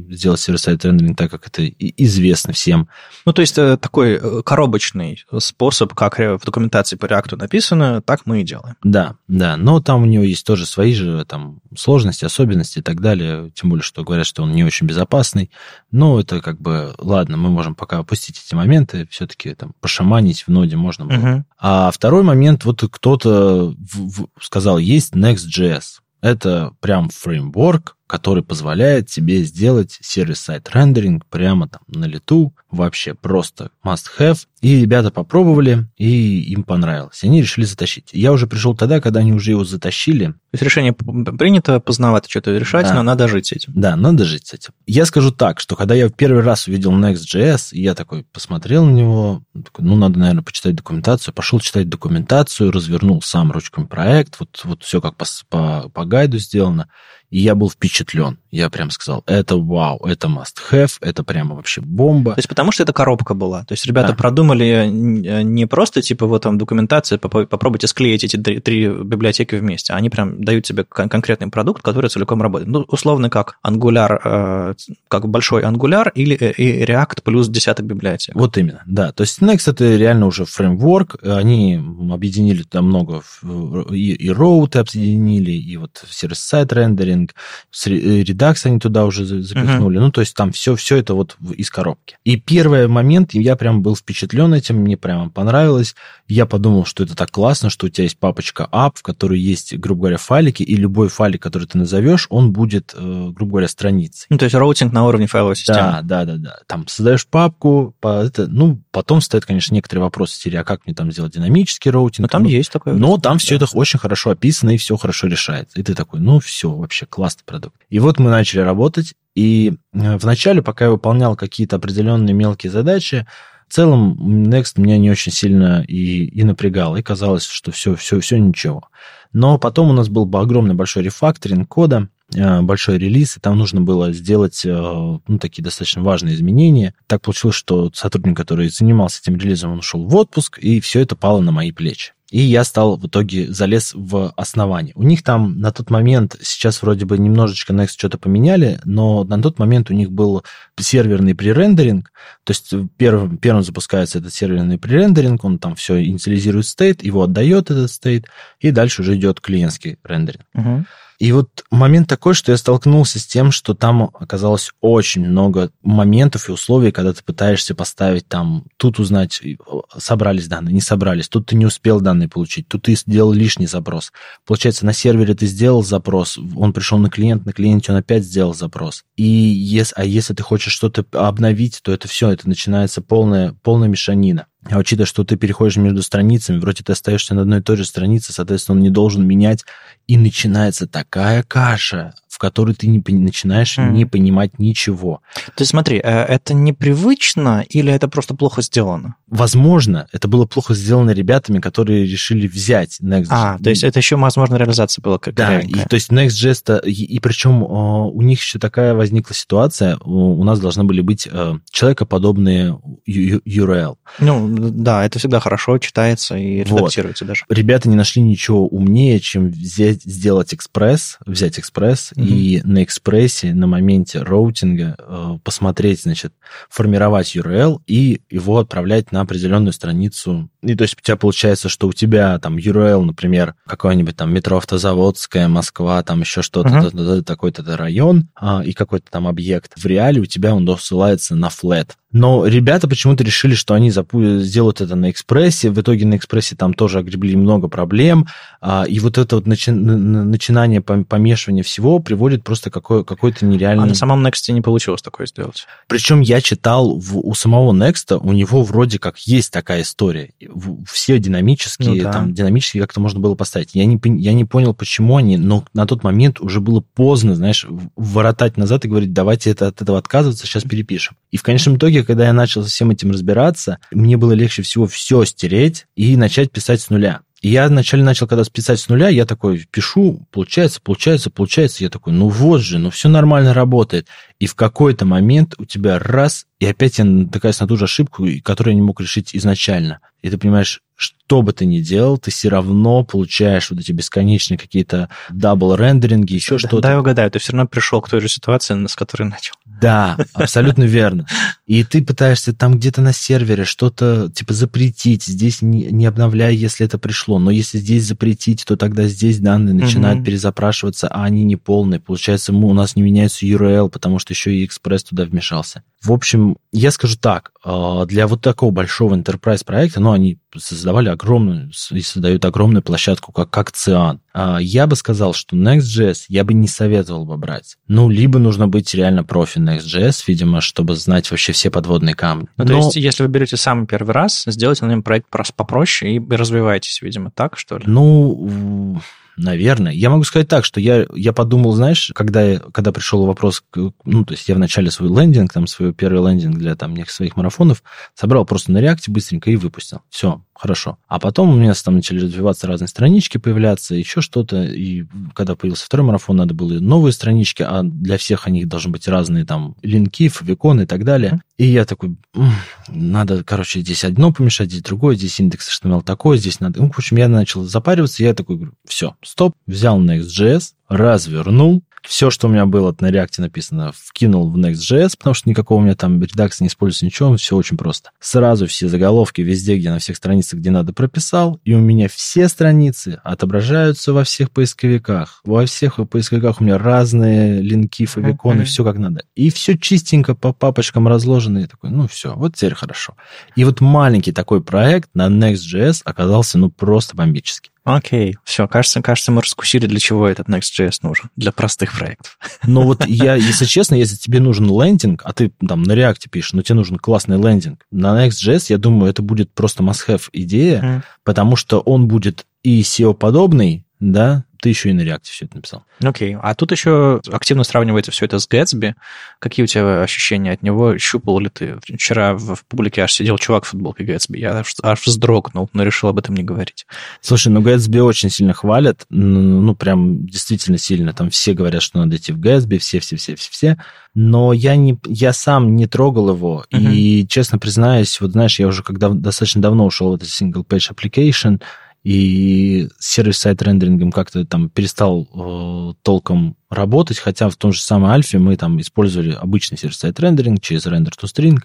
сделать сервис-сайт рендеринг так, как это известно всем. Ну, то есть э, такой э, коробочный способ, как в документации по реакту написано, так мы и делаем. Да, да, но там у него есть тоже свои же там сложности, особенности и так далее, тем более, что говорят, что он не очень безопасный. Но это как бы, ладно, мы можем пока опустить эти моменты, все-таки там пошаманить в ноде можно было. Угу. А второй момент, вот кто-то сказал, есть Next.js, Next.js. Это прям фреймворк, который позволяет тебе сделать сервис-сайт рендеринг прямо там на лету, вообще просто must-have. И ребята попробовали, и им понравилось. Они решили затащить. Я уже пришел тогда, когда они уже его затащили. То есть решение принято, поздновато что-то решать, да. но надо жить с этим. Да, надо жить с этим. Я скажу так, что когда я в первый раз увидел Next.js, я такой посмотрел на него, такой, ну, надо, наверное, почитать документацию. Пошел читать документацию, развернул сам ручками проект, вот, вот все как по, по, по гайду сделано. И я был впечатлен. Я прям сказал, это вау, это must have, это прямо вообще бомба. То есть потому что это коробка была. То есть ребята да. продумали не просто типа вот там документация, попробуйте склеить эти три, три библиотеки вместе, они прям дают тебе конкретный продукт, который целиком работает. Ну, условно, как Angular, э, как большой Angular или э, и React плюс десяток библиотек. Вот именно, да. То есть Next это реально уже фреймворк, они объединили там много, и, и Road объединили, и вот сервис-сайт рендеринг, Redux они туда уже запихнули. Uh-huh. Ну, то есть там все, все это вот из коробки. И первый момент, я прям был впечатлен этим, мне прямо понравилось. Я подумал, что это так классно, что у тебя есть папочка app, в которой есть, грубо говоря, файлики, и любой файлик, который ты назовешь, он будет, э, грубо говоря, страницей. Ну, то есть роутинг на уровне файловой системы. Да, да, да, да. Там создаешь папку, по это, ну, потом стоят, конечно, некоторые вопросы, серии, а как мне там сделать динамический роутинг? Ну, там ну, есть такое. Но там да. все это очень хорошо описано, и все хорошо решается. И ты такой, ну, все, вообще классный продукт. И вот мы начали работать, и э, вначале, пока я выполнял какие-то определенные мелкие задачи, в целом Next меня не очень сильно и, и напрягал, и казалось, что все, все, все ничего. Но потом у нас был огромный большой рефакторинг кода, большой релиз, и там нужно было сделать э, ну, такие достаточно важные изменения. Так получилось, что сотрудник, который занимался этим релизом, он ушел в отпуск, и все это пало на мои плечи. И я стал в итоге залез в основание. У них там на тот момент, сейчас вроде бы немножечко Next что-то поменяли, но на тот момент у них был серверный пререндеринг, то есть первым, первым запускается этот серверный пререндеринг, он там все инициализирует стейт, его отдает этот стейт, и дальше уже идет клиентский рендеринг. Угу. И вот момент такой, что я столкнулся с тем, что там оказалось очень много моментов и условий, когда ты пытаешься поставить там, тут узнать, собрались данные, не собрались, тут ты не успел данные получить, тут ты сделал лишний запрос. Получается, на сервере ты сделал запрос, он пришел на клиент, на клиенте он опять сделал запрос. И если, а если ты хочешь что-то обновить, то это все, это начинается полная, полная мешанина. А учитывая, что ты переходишь между страницами, вроде ты остаешься на одной и той же странице, соответственно, он не должен менять, и начинается такая каша в которой ты не начинаешь mm. не понимать ничего. То есть смотри, э, это непривычно или это просто плохо сделано? Возможно, это было плохо сделано ребятами, которые решили взять Next.js. А, то есть это еще, возможно, реализация была как Да, и, то есть Next.js, и, и причем у них еще такая возникла ситуация, у нас должны были быть э, человекоподобные URL. Ну, да, это всегда хорошо читается и редактируется вот. даже. Ребята не нашли ничего умнее, чем взять, сделать экспресс, взять экспресс mm и на экспрессе на моменте роутинга э, посмотреть, значит, формировать URL и его отправлять на определенную страницу. И то есть у тебя получается, что у тебя там URL, например, какой-нибудь там метро Автозаводская, Москва, там еще что-то, uh-huh. такой-то район а, и какой-то там объект. В реале у тебя он досылается на flat, Но ребята почему-то решили, что они запу- сделают это на экспрессе. В итоге на экспрессе там тоже огребли много проблем. А, и вот это вот начи- начинание помешивания всего приводит просто какой- какой-то нереальный... А на самом Next не получилось такое сделать. Причем я читал в, у самого Next, у него вроде как есть такая история. Все динамические, ну, да. там, динамические как-то можно было поставить. Я не, я не понял, почему они, но на тот момент уже было поздно, знаешь, воротать назад и говорить, давайте это, от этого отказываться, сейчас перепишем. И в конечном итоге, когда я начал со всем этим разбираться, мне было легче всего все стереть и начать писать с нуля. И я вначале начал, когда писать с нуля, я такой пишу, получается, получается, получается. Я такой, ну вот же, ну все нормально работает. И в какой-то момент у тебя раз, и опять я натыкаюсь на ту же ошибку, которую я не мог решить изначально. И ты понимаешь, что бы ты ни делал, ты все равно получаешь вот эти бесконечные какие-то double рендеринги, еще что-то. Да, я угадаю, ты все равно пришел к той же ситуации, с которой начал. Да, абсолютно верно. И ты пытаешься там где-то на сервере что-то типа запретить, здесь не, не обновляй, если это пришло, но если здесь запретить, то тогда здесь данные начинают угу. перезапрашиваться, а они не полные. Получается, мы, у нас не меняется URL, потому что еще и экспресс туда вмешался. В общем, я скажу так, а, для вот такого большого enterprise проекта, ну, они создавали огромную и создают огромную площадку, как, как Cian. А, я бы сказал, что Next.js я бы не советовал бы брать. Ну, либо нужно быть реально профи Next.js, видимо, чтобы знать вообще все подводные камни. Ну, Но... то есть, если вы берете самый первый раз, сделайте на нем проект попроще и развивайтесь, видимо, так, что ли? Ну, Наверное. Я могу сказать так, что я, я подумал, знаешь, когда, когда пришел вопрос, ну, то есть я вначале свой лендинг, там, свой первый лендинг для там своих марафонов собрал просто на реакте быстренько и выпустил. Все, хорошо. А потом у меня там начали развиваться разные странички появляться, еще что-то, и когда появился второй марафон, надо было новые странички, а для всех они должны быть разные там линки, фавиконы и так далее. И я такой, надо, короче, здесь одно помешать, здесь другое, здесь индекс HTML такой, здесь надо... Ну, в общем, я начал запариваться, я такой говорю, все, стоп, взял Next.js, развернул, все, что у меня было на React написано, вкинул в Next.js, потому что никакого у меня там редакции не используется, ничего, все очень просто. Сразу все заголовки везде, где на всех страницах, где надо, прописал, и у меня все страницы отображаются во всех поисковиках. Во всех поисковиках у меня разные линки, фавиконы, mm-hmm. все как надо. И все чистенько по папочкам разложено, и такой, ну все, вот теперь хорошо. И вот маленький такой проект на Next.js оказался, ну, просто бомбический. Окей, все, кажется, кажется, мы раскусили, для чего этот Next.js нужен. Для простых проектов. Ну вот я, если честно, если тебе нужен лендинг, а ты там на React пишешь, но тебе нужен классный лендинг, на Next.js, я думаю, это будет просто must-have идея, mm. потому что он будет и SEO-подобный, да, ты еще и на реакте все это написал. Окей. Okay. А тут еще активно сравнивается все это с Gatsby. Какие у тебя ощущения от него? Щупал ли ты? Вчера в, публике аж сидел чувак в футболке Gatsby. Я аж, аж вздрогнул, но решил об этом не говорить. Слушай, ну Gatsby очень сильно хвалят. Ну, прям действительно сильно. Там все говорят, что надо идти в Gatsby, все-все-все-все-все. Но я, не, я сам не трогал его. Uh-huh. И, честно признаюсь, вот знаешь, я уже когда достаточно давно ушел в этот single-page application, и сервис-сайт рендерингом как-то там перестал э, толком работать, хотя в том же самом Альфе мы там использовали обычный сервис-сайт рендеринг через render to string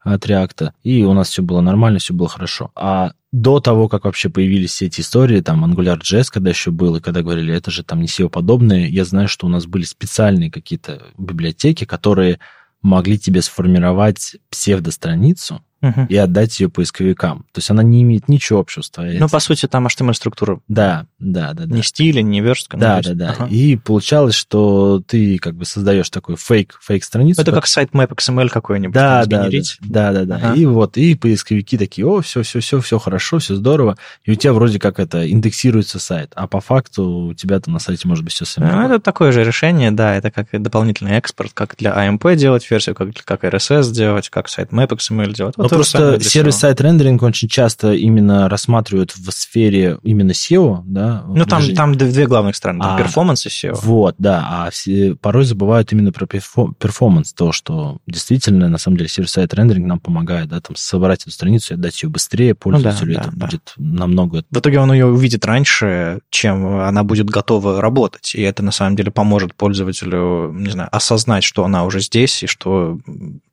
от React, и у нас все было нормально, все было хорошо. А до того, как вообще появились все эти истории, там AngularJS, когда еще был, и когда говорили, это же там не SEO подобное, я знаю, что у нас были специальные какие-то библиотеки, которые могли тебе сформировать псевдостраницу, угу. и отдать ее поисковикам. То есть она не имеет ничего общего с твоей. Ну, по сути, там HTML-структура. Да, да, да. да. Не стиля, не верстка. Да, да, да. Ага. И получалось, что ты как бы создаешь такой фейк, фейк-страницу. Это как сайт Map XML какой-нибудь. Да, да, да, да, да. Ага. И вот, и поисковики такие, о, все, все, все, все хорошо, все здорово. И у тебя вроде как это индексируется сайт, а по факту у тебя там на сайте может быть все совсем. Ну, это такое же решение, да, это как дополнительный экспорт, как для AMP делать версию, как, как RSS делать, как sitemap XML делать. Вот ну, просто сервис сайт рендеринг очень часто именно рассматривают в сфере именно SEO, да? Ну, там, там две главных стороны, там а, performance и SEO. Вот, да, а все, порой забывают именно про performance, то, что действительно, на самом деле, server side rendering нам помогает, да, там, собрать эту страницу и отдать ее быстрее, пользователю ну, да, это да, будет да. намного... В итоге он ее увидит раньше, чем она будет готова работать, и это, на самом деле, поможет пользователю, не знаю, осознать, что она уже здесь, и что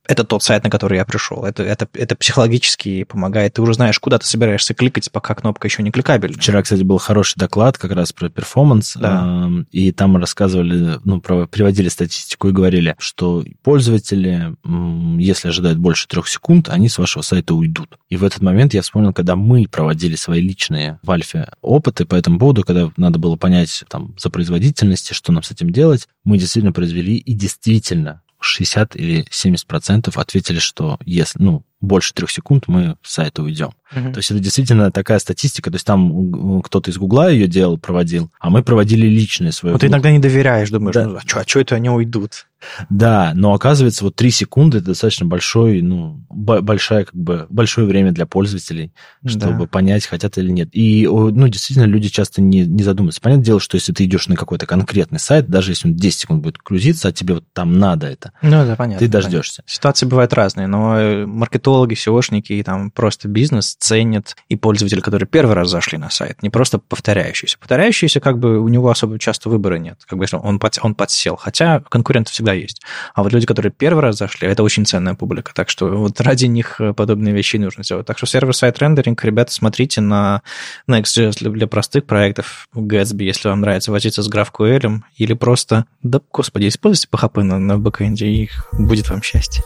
это тот сайт, на который я пришел. Это, это, это психологически помогает. Ты уже знаешь, куда ты собираешься кликать, пока кнопка еще не кликабельна. Вчера, кстати, был хороший доклад как раз про перформанс, да. и там рассказывали, ну, про, приводили статистику и говорили, что пользователи, если ожидают больше трех секунд, они с вашего сайта уйдут. И в этот момент я вспомнил, когда мы проводили свои личные в Альфе опыты по этому поводу, когда надо было понять там за производительности, что нам с этим делать, мы действительно произвели и действительно 60 или 70 процентов ответили, что если, ну, больше трех секунд мы с сайта уйдем. То есть это действительно такая статистика, то есть там кто-то из Гугла ее делал, проводил, а мы проводили личные свои. Вот ты иногда не доверяешь, думаешь, да. ну, а что, а это они уйдут? Да, но оказывается, вот 3 секунды это достаточно большой, ну, большая, как бы, большое время для пользователей, чтобы да. понять, хотят или нет. И, ну, действительно, люди часто не, не задумываются. Понятное дело, что если ты идешь на какой-то конкретный сайт, даже если он 10 секунд будет грузиться, а тебе вот там надо это, ну, да, понятно, ты дождешься. Понятно. Ситуации бывают разные, но э, маркетологи, SEOшники и там просто бизнес ценят и пользователи, которые первый раз зашли на сайт, не просто повторяющиеся. Повторяющиеся, как бы у него особо часто выбора нет, как бы если он, под, он подсел, хотя конкуренты всегда есть. А вот люди, которые первый раз зашли, это очень ценная публика, так что вот ради них подобные вещи нужно сделать. Так что сервер-сайт рендеринг, ребята, смотрите на Next.js для, для простых проектов, Gatsby, если вам нравится возиться с GraphQL, или просто, да, господи, используйте PHP на, на бэкэнде, и будет вам счастье.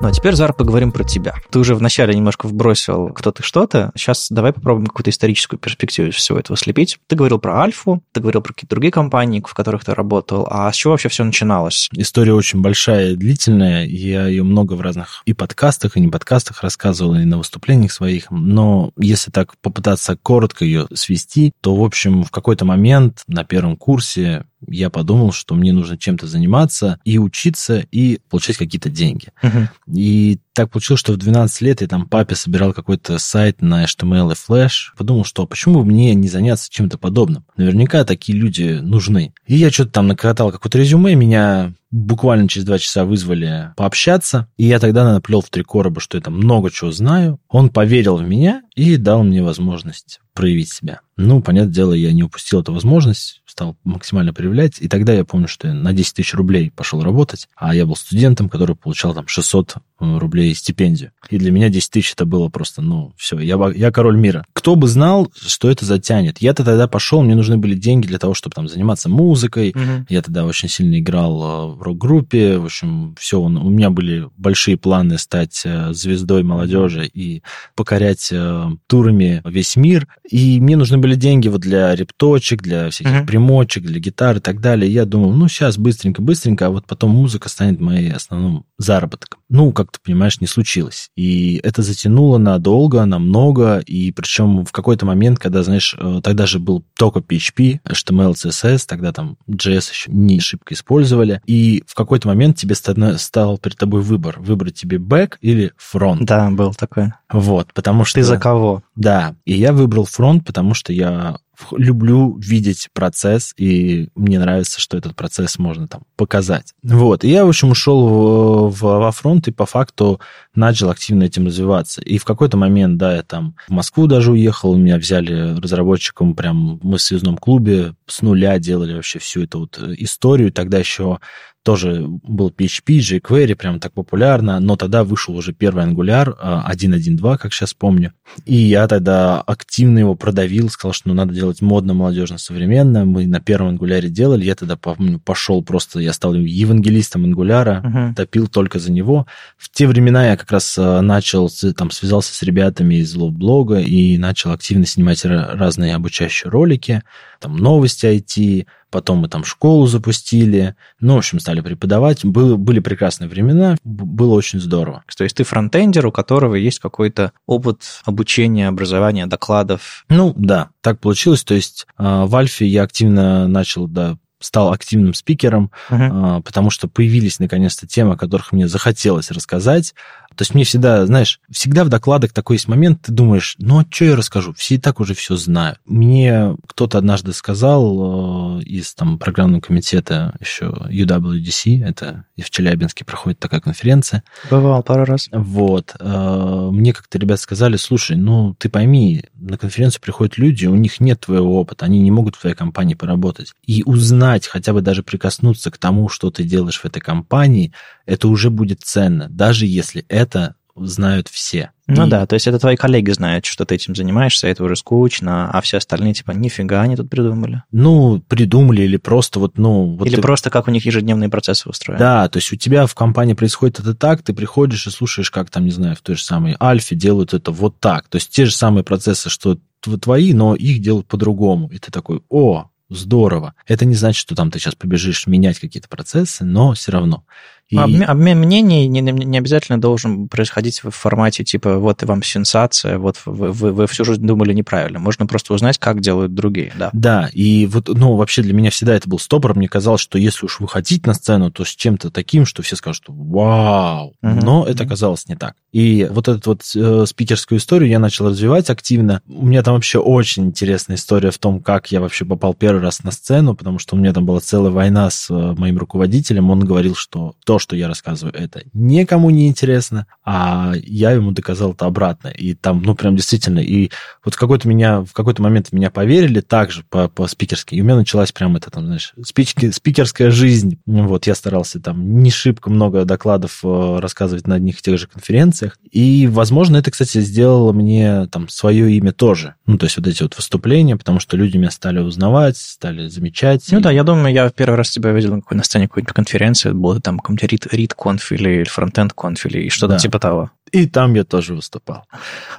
Ну а теперь, Зар, поговорим про тебя. Ты уже вначале немножко вбросил кто ты что-то. Сейчас давай попробуем какую-то историческую перспективу из всего этого слепить. Ты говорил про Альфу, ты говорил про какие-то другие компании, в которых ты работал. А с чего вообще все начиналось? История очень большая и длительная. Я ее много в разных и подкастах, и не подкастах рассказывал, и на выступлениях своих. Но если так попытаться коротко ее свести, то, в общем, в какой-то момент на первом курсе я подумал, что мне нужно чем-то заниматься и учиться, и получать какие-то деньги. Uh-huh. И так получилось, что в 12 лет я там папе собирал какой-то сайт на HTML и Flash. Подумал, что почему бы мне не заняться чем-то подобным? Наверняка такие люди нужны. И я что-то там накатал какое-то резюме, меня буквально через два часа вызвали пообщаться, и я тогда наплел в три короба, что я там много чего знаю. Он поверил в меня и дал мне возможность проявить себя. Ну, понятное дело, я не упустил эту возможность, стал максимально проявлять, и тогда я помню, что я на 10 тысяч рублей пошел работать, а я был студентом, который получал там 600 рублей стипендию. И для меня 10 тысяч это было просто, ну, все, я, я король мира. Кто бы знал, что это затянет? Я-то тогда пошел, мне нужны были деньги для того, чтобы там заниматься музыкой. Угу. Я тогда очень сильно играл э, в рок-группе. В общем, все, у меня были большие планы стать э, звездой молодежи и покорять э, турами весь мир. И мне нужны были деньги вот для репточек, для всяких угу. примочек, для гитар и так далее. Я думал, ну, сейчас быстренько-быстренько, а вот потом музыка станет моей основным заработком. Ну, как ты понимаешь, не случилось. И это затянуло надолго, намного, и причем в какой-то момент, когда, знаешь, э, тогда же был только PHP, HTML, CSS, тогда там JS еще не шибко использовали, и в какой-то момент тебе стал перед тобой выбор, выбрать тебе бэк или фронт. Да, был такой. Вот, потому что... Ты за кого? Да, и я выбрал фронт, потому что я люблю видеть процесс, и мне нравится, что этот процесс можно там показать. Вот, и я, в общем, ушел в, в, во фронт и по факту начал активно этим развиваться. И в какой-то момент, да, я там в Москву даже уехал, меня взяли разработчиком, прям мы в связном клубе с нуля делали вообще всю эту вот историю, тогда еще тоже был PHP, jQuery, прям так популярно, но тогда вышел уже первый Angular 1.1.2, как сейчас помню. И я тогда активно его продавил, сказал, что ну, надо делать модно, молодежно, современно. Мы на первом Angular делали, я тогда, помню, пошел просто, я стал евангелистом Angular, uh-huh. топил только за него. В те времена я как раз э, начал, там, связался с ребятами из блога и начал активно снимать разные обучающие ролики, там, новости IT, потом мы там школу запустили, ну, в общем, стали преподавать. Было, были прекрасные времена, было очень здорово. То есть ты фронтендер, у которого есть какой-то опыт обучения, образования, докладов? Ну, да, так получилось. То есть а, в Альфе я активно начал, да, стал активным спикером, uh-huh. потому что появились наконец-то темы, о которых мне захотелось рассказать, То есть мне всегда, знаешь, всегда в докладах такой есть момент, ты думаешь, ну, а что я расскажу? Все и так уже все знают. Мне кто-то однажды сказал э, из там программного комитета еще UWDC, это в Челябинске проходит такая конференция. Бывал пару раз. Вот. Э, мне как-то ребята сказали, слушай, ну, ты пойми, на конференцию приходят люди, у них нет твоего опыта, они не могут в твоей компании поработать. И узнать, хотя бы даже прикоснуться к тому, что ты делаешь в этой компании, это уже будет ценно, даже если это знают все. Ну и... да, то есть это твои коллеги знают, что ты этим занимаешься, это уже скучно, а все остальные типа нифига они тут придумали. Ну, придумали или просто вот, ну... Вот или ты... просто как у них ежедневные процессы устроены. Да, то есть у тебя в компании происходит это так, ты приходишь и слушаешь, как там, не знаю, в той же самой Альфе делают это вот так. То есть те же самые процессы, что твои, но их делают по-другому. И ты такой, о, здорово. Это не значит, что там ты сейчас побежишь менять какие-то процессы, но все равно. И... Обмен, обмен мнений не, не обязательно должен происходить в формате типа вот вам сенсация, вот вы, вы, вы всю жизнь думали неправильно. Можно просто узнать, как делают другие, да. Да, и вот, ну, вообще для меня всегда это был стопор. Мне казалось, что если уж выходить на сцену, то с чем-то таким, что все скажут, вау. Угу. Но это оказалось не так. И вот эту вот э, спикерскую историю я начал развивать активно. У меня там вообще очень интересная история в том, как я вообще попал первый раз на сцену, потому что у меня там была целая война с э, моим руководителем. Он говорил, что то, что я рассказываю, это никому не интересно, а я ему доказал это обратно. И там, ну, прям действительно, и вот в какой-то меня, в какой-то момент меня поверили также по, по спикерски, и у меня началась прям это, там, знаешь, спички, спикерская жизнь. Вот, я старался там не шибко много докладов э, рассказывать на одних и тех же конференциях, и, возможно, это, кстати, сделало мне там свое имя тоже. Ну, то есть вот эти вот выступления, потому что люди меня стали узнавать, стали замечать. Ну и... да, я думаю, я первый раз тебя видел на, какой, на сцене какой-нибудь конференции, был там какой-нибудь read конф или фронтенд конф или что-то да. типа того. И там я тоже выступал.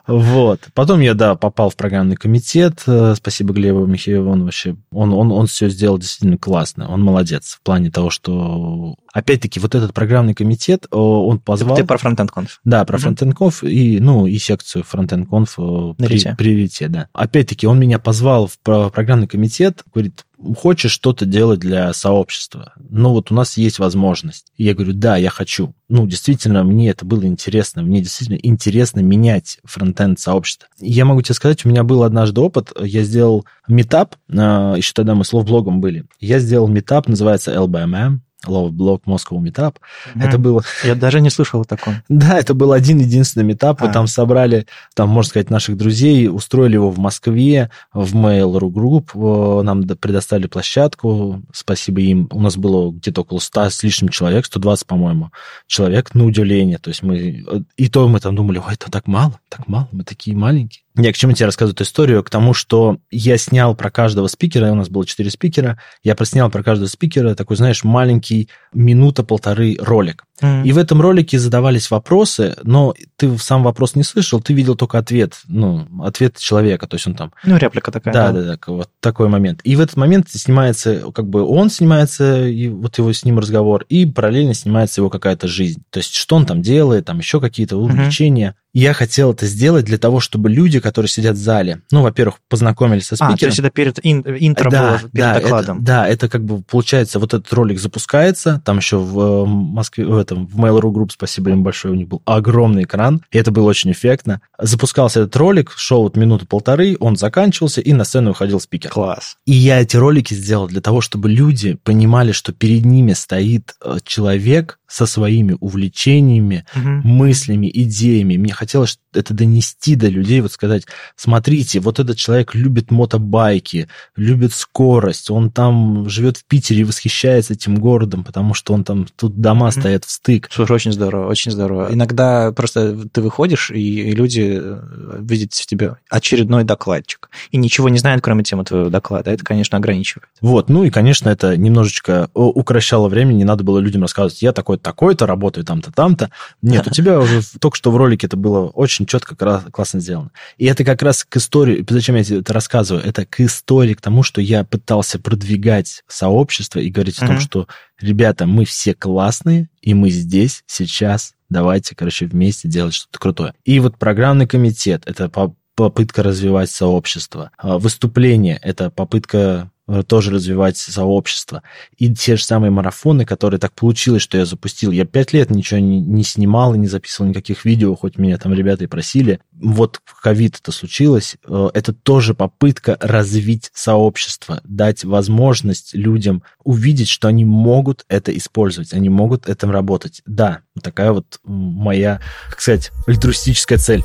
Вот. Потом я, да, попал в программный комитет. Э, спасибо Глебу Михееву. Он вообще, он, он, он все сделал действительно классно. Он молодец в плане того, что... Опять-таки, вот этот программный комитет, он позвал... Ты про фронтенд конф. Да, про фронтенд конф и, ну, и секцию фронтенд конф э, при, при Рите, да. Опять-таки, он меня позвал в программный комитет, говорит, хочешь что-то делать для сообщества, ну вот у нас есть возможность. И я говорю, да, я хочу. Ну, действительно, мне это было интересно, мне действительно интересно менять фронтенд сообщества. Я могу тебе сказать, у меня был однажды опыт, я сделал метап, а, еще тогда мы с блогом были, я сделал метап, называется LBMM, Love Block Moscow Meetup. Mm. Это было... Я даже не слышал о таком. Да, это был один единственный метап. А. Мы там собрали, там, можно сказать, наших друзей, устроили его в Москве, в Mail.ru Group. Нам предоставили площадку. Спасибо им. У нас было где-то около 100 с лишним человек, 120, по-моему, человек, на удивление. То есть мы... И то мы там думали, ой, это так мало, так мало, мы такие маленькие. Я к чему тебе рассказываю эту историю? К тому, что я снял про каждого спикера, у нас было четыре спикера, я проснял про каждого спикера такой, знаешь, маленький минута-полторы ролик. Mm. И в этом ролике задавались вопросы, но ты сам вопрос не слышал, ты видел только ответ, ну, ответ человека, то есть он там... Ну, реплика такая. Да, да, да, да вот такой момент. И в этот момент снимается, как бы он снимается, и вот его с ним разговор, и параллельно снимается его какая-то жизнь. То есть что он там делает, там еще какие-то увлечения. Mm-hmm. Я хотел это сделать для того, чтобы люди, которые сидят в зале, ну, во-первых, познакомились со спикером. А, то есть это перед ин, интро да, было, перед да, докладом. Это, да, это как бы получается, вот этот ролик запускается, там еще в э, Москве, в этом, в Mail.ru Group, спасибо им большое, у них был огромный экран, и это было очень эффектно. Запускался этот ролик, шел вот минуту-полторы, он заканчивался, и на сцену выходил спикер. Класс. И я эти ролики сделал для того, чтобы люди понимали, что перед ними стоит э, человек, со своими увлечениями, угу. мыслями, идеями. Мне хотелось это донести до людей, вот сказать, смотрите, вот этот человек любит мотобайки, любит скорость, он там живет в Питере и восхищается этим городом, потому что он там, тут дома стоят в стык. Слушай, очень здорово, очень здорово. Иногда просто ты выходишь, и, и люди э, видят в тебе очередной докладчик, и ничего не знают, кроме темы твоего доклада. Это, конечно, ограничивает. Вот, ну и, конечно, это немножечко укращало время, не надо было людям рассказывать, я такой такой-то, работаю там-то, там-то. Нет, у тебя уже только что в ролике это было очень четко, классно сделано. И это как раз к истории, зачем я это рассказываю, это к истории, к тому, что я пытался продвигать сообщество и говорить о том, что, ребята, мы все классные, и мы здесь, сейчас, давайте, короче, вместе делать что-то крутое. И вот программный комитет, это попытка развивать сообщество. А, выступление – это попытка тоже развивать сообщество. И те же самые марафоны, которые так получилось, что я запустил. Я пять лет ничего не, не снимал и не записывал никаких видео, хоть меня там ребята и просили. Вот ковид это случилось. Э, это тоже попытка развить сообщество, дать возможность людям увидеть, что они могут это использовать, они могут этим работать. Да, такая вот моя, как сказать, альтруистическая цель.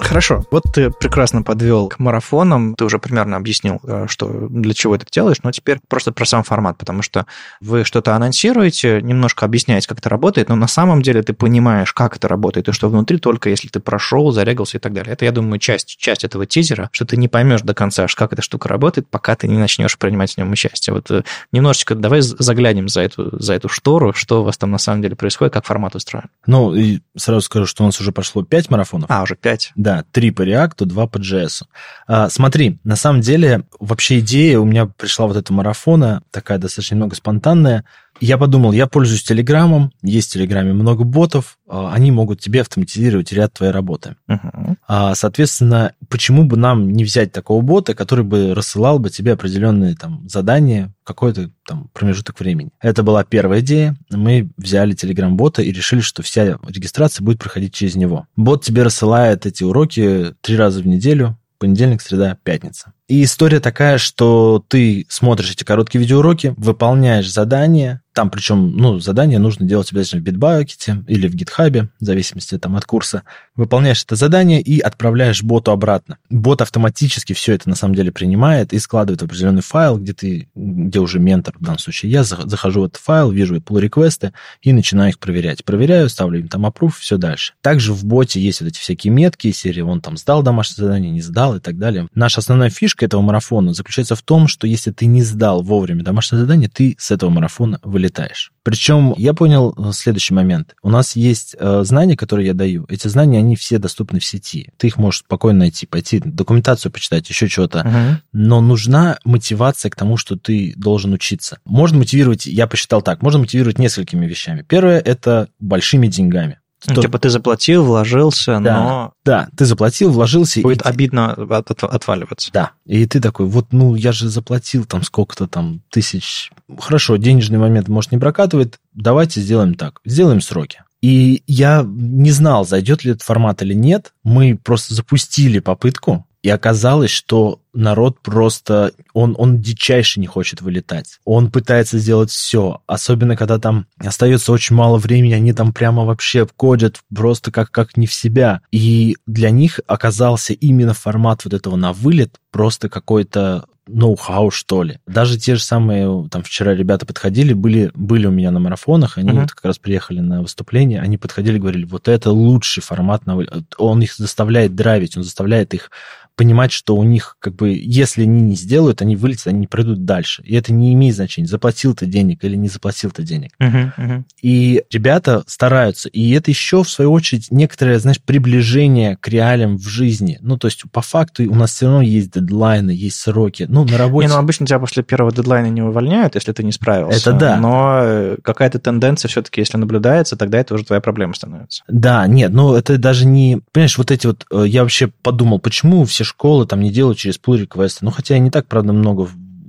Хорошо. Вот ты прекрасно подвел к марафонам. Ты уже примерно объяснил, э, что для чего это делаешь, но теперь просто про сам формат, потому что вы что-то анонсируете, немножко объясняете, как это работает, но на самом деле ты понимаешь, как это работает и что внутри, только если ты прошел, зарегался и так далее. Это, я думаю, часть, часть этого тизера, что ты не поймешь до конца, как эта штука работает, пока ты не начнешь принимать в нем участие. Вот э, немножечко давай заглянем за эту, за эту штору, что у вас там на самом деле происходит, как формат устроен. Ну, и сразу скажу, что у нас уже прошло 5 марафонов. А, уже 5. Да, да, три по React, два по JS. А, смотри, на самом деле, вообще идея у меня пришла вот эта марафона, такая достаточно много спонтанная. Я подумал, я пользуюсь Телеграмом, есть в Телеграме много ботов, а, они могут тебе автоматизировать ряд твоей работы. Uh-huh. Соответственно, почему бы нам не взять такого бота, который бы рассылал бы тебе определенные там задания какой-то там промежуток времени. Это была первая идея. Мы взяли Telegram-бота и решили, что вся регистрация будет проходить через него. Бот тебе рассылает эти уроки три раза в неделю, понедельник, среда, пятница. И история такая, что ты смотришь эти короткие видеоуроки, выполняешь задания, там причем, ну, задание нужно делать обязательно в Bitbucket или в GitHub, в зависимости там, от курса. Выполняешь это задание и отправляешь боту обратно. Бот автоматически все это на самом деле принимает и складывает в определенный файл, где ты, где уже ментор в данном случае. Я захожу в этот файл, вижу pull реквесты и начинаю их проверять. Проверяю, ставлю им там approve, все дальше. Также в боте есть вот эти всякие метки, серии он там сдал домашнее задание, не сдал и так далее. Наша основная фишка фишка этого марафона заключается в том, что если ты не сдал вовремя домашнее задание, ты с этого марафона вылетаешь. Причем я понял э, следующий момент. У нас есть э, знания, которые я даю. Эти знания, они все доступны в сети. Ты их можешь спокойно найти, пойти документацию почитать, еще что-то. Uh-huh. Но нужна мотивация к тому, что ты должен учиться. Можно мотивировать, я посчитал так, можно мотивировать несколькими вещами. Первое – это большими деньгами. Ну, типа ты заплатил, вложился, да, но... Да, ты заплатил, вложился. Будет и... обидно от, от, отваливаться. Да, и ты такой, вот, ну, я же заплатил там сколько-то там тысяч... Хорошо, денежный момент, может, не прокатывает, давайте сделаем так, сделаем сроки. И я не знал, зайдет ли этот формат или нет. Мы просто запустили попытку, и оказалось, что народ просто, он, он дичайше не хочет вылетать. Он пытается сделать все, особенно когда там остается очень мало времени, они там прямо вообще кодят просто как, как не в себя. И для них оказался именно формат вот этого на вылет просто какой-то ноу-хау, что ли. Даже те же самые, там вчера ребята подходили, были, были у меня на марафонах, они uh-huh. вот как раз приехали на выступление, они подходили говорили, вот это лучший формат, на... он их заставляет драйвить, он заставляет их понимать, что у них, как бы, если они не сделают, они вылетят, они не пройдут дальше. И это не имеет значения, заплатил ты денег или не заплатил ты денег. Uh-huh, uh-huh. И ребята стараются. И это еще, в свою очередь, некоторое, знаешь, приближение к реалиям в жизни. Ну, то есть, по факту, у нас все равно есть дедлайны, есть сроки. Ну, на работе... Не, ну, обычно тебя после первого дедлайна не увольняют, если ты не справился. Это да. Но э, какая-то тенденция все-таки, если наблюдается, тогда это уже твоя проблема становится. Да, нет, ну, это даже не... Понимаешь, вот эти вот... Э, я вообще подумал, почему все школы там не делают через pull реквесты. Ну, хотя я не так, правда, много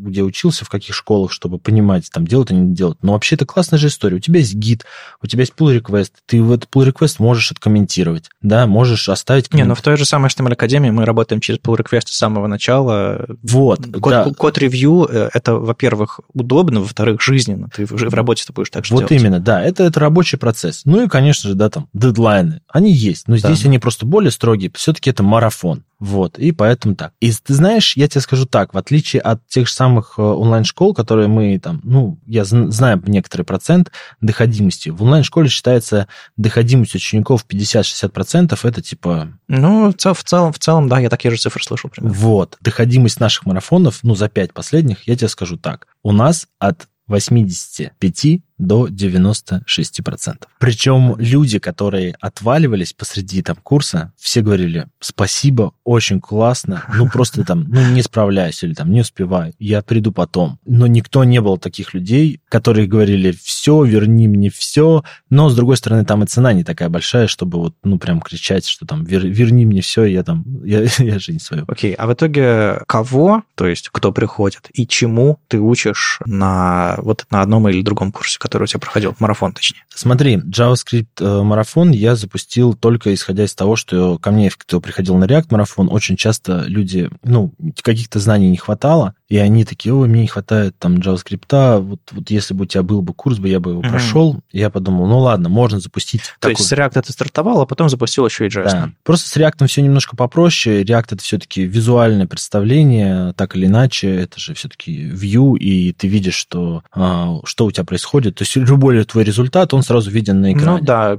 где учился, в каких школах, чтобы понимать, там, делать или не делать. Но вообще это классная же история. У тебя есть гид, у тебя есть pull request, ты в этот pull request можешь откомментировать, да, можешь оставить... Не, но в той же самой HTML Академии мы работаем через pull request с самого начала. Вот, код, да. Код ревью, э, это, во-первых, удобно, во-вторых, жизненно. Ты в, в работе ты будешь так же Вот делать. именно, да, это, это рабочий процесс. Ну и, конечно же, да, там, дедлайны, они есть, но здесь да. они просто более строгие, все-таки это марафон. Вот, и поэтому так. И ты знаешь, я тебе скажу так, в отличие от тех же самых э, онлайн-школ, которые мы там, ну, я знаю некоторый процент доходимости. В онлайн-школе считается доходимость учеников 50-60%, это типа... Ну, в целом, в целом, да, я такие же цифры слышал. Примерно. Вот, доходимость наших марафонов, ну, за 5 последних, я тебе скажу так. У нас от 85 до 96%. Причем люди, которые отваливались посреди там курса, все говорили, спасибо, очень классно, ну просто там, ну не справляюсь или там не успеваю, я приду потом. Но никто не был таких людей, которые говорили, все, верни мне все, но с другой стороны, там и цена не такая большая, чтобы вот, ну прям кричать, что там, верни мне все, я там, я, я жизнь свою. Окей, okay. а в итоге кого, то есть кто приходит и чему ты учишь на вот на одном или другом курсе, который у тебя проходил, марафон точнее? Смотри, JavaScript э, марафон я запустил только исходя из того, что ко мне, кто приходил на React марафон, очень часто люди, ну, каких-то знаний не хватало, и они такие, ой, мне не хватает там JavaScript, вот, вот если бы у тебя был бы курс, бы я бы его mm-hmm. прошел. Я подумал, ну ладно, можно запустить. То такой... есть с React ты стартовал, а потом запустил еще и JS. Да. Просто с React все немножко попроще. React это все-таки визуальное представление, так или иначе, это же все-таки view, и ты видишь, что, а, что у тебя происходит. То есть любой твой результат, он сразу виден на экране. Ну да,